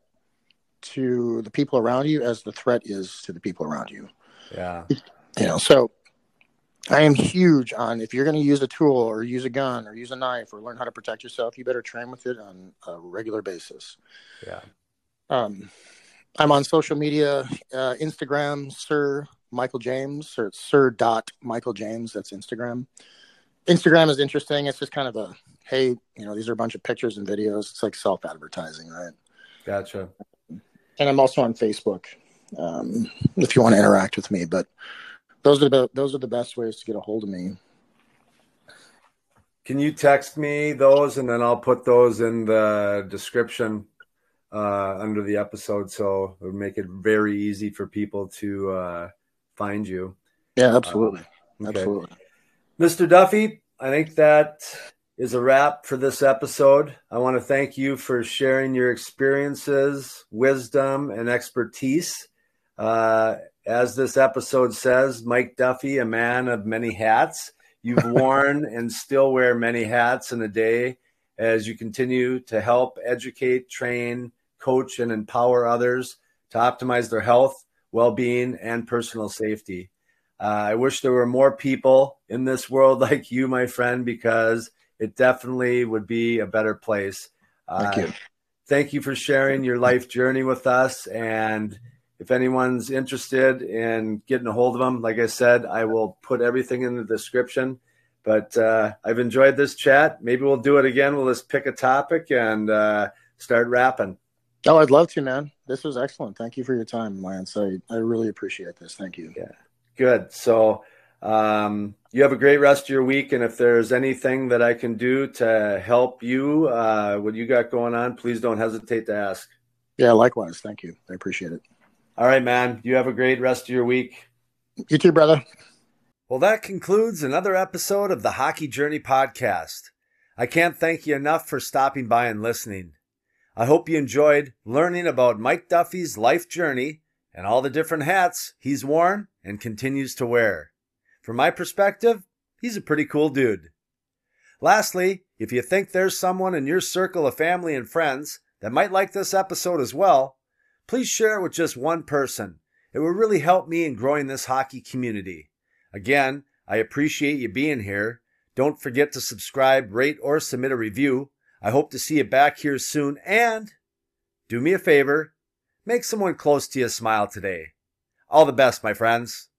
to the people around you as the threat is to the people around you. Yeah. You know so i am huge on if you're going to use a tool or use a gun or use a knife or learn how to protect yourself you better train with it on a regular basis yeah um I'm on social media, uh, Instagram, Sir Michael James, or Sir dot Michael James. That's Instagram. Instagram is interesting. It's just kind of a hey, you know, these are a bunch of pictures and videos. It's like self advertising, right? Gotcha. And I'm also on Facebook um, if you want to interact with me. But those are the those are the best ways to get a hold of me. Can you text me those, and then I'll put those in the description uh, under the episode, so it would make it very easy for people to uh, find you. Yeah, absolutely, uh, okay. absolutely. Mr. Duffy, I think that is a wrap for this episode. I want to thank you for sharing your experiences, wisdom, and expertise. Uh, as this episode says, Mike Duffy, a man of many hats. You've worn and still wear many hats in a day as you continue to help educate, train, coach, and empower others to optimize their health, well being, and personal safety. Uh, I wish there were more people in this world like you, my friend, because it definitely would be a better place. Thank uh, you. Thank you for sharing your life journey with us. And if anyone's interested in getting a hold of them, like I said, I will put everything in the description. But uh, I've enjoyed this chat. Maybe we'll do it again. We'll just pick a topic and uh, start rapping. Oh, I'd love to, man. This was excellent. Thank you for your time, Lance. I, I really appreciate this. Thank you. Yeah. Good. So um, you have a great rest of your week. And if there's anything that I can do to help you, uh, what you got going on, please don't hesitate to ask. Yeah, likewise. Thank you. I appreciate it. All right, man. You have a great rest of your week. You too, brother. Well, that concludes another episode of the Hockey Journey podcast. I can't thank you enough for stopping by and listening. I hope you enjoyed learning about Mike Duffy's life journey and all the different hats he's worn and continues to wear. From my perspective, he's a pretty cool dude. Lastly, if you think there's someone in your circle of family and friends that might like this episode as well, please share it with just one person. It would really help me in growing this hockey community. Again, I appreciate you being here. Don't forget to subscribe, rate, or submit a review. I hope to see you back here soon. And do me a favor make someone close to you smile today. All the best, my friends.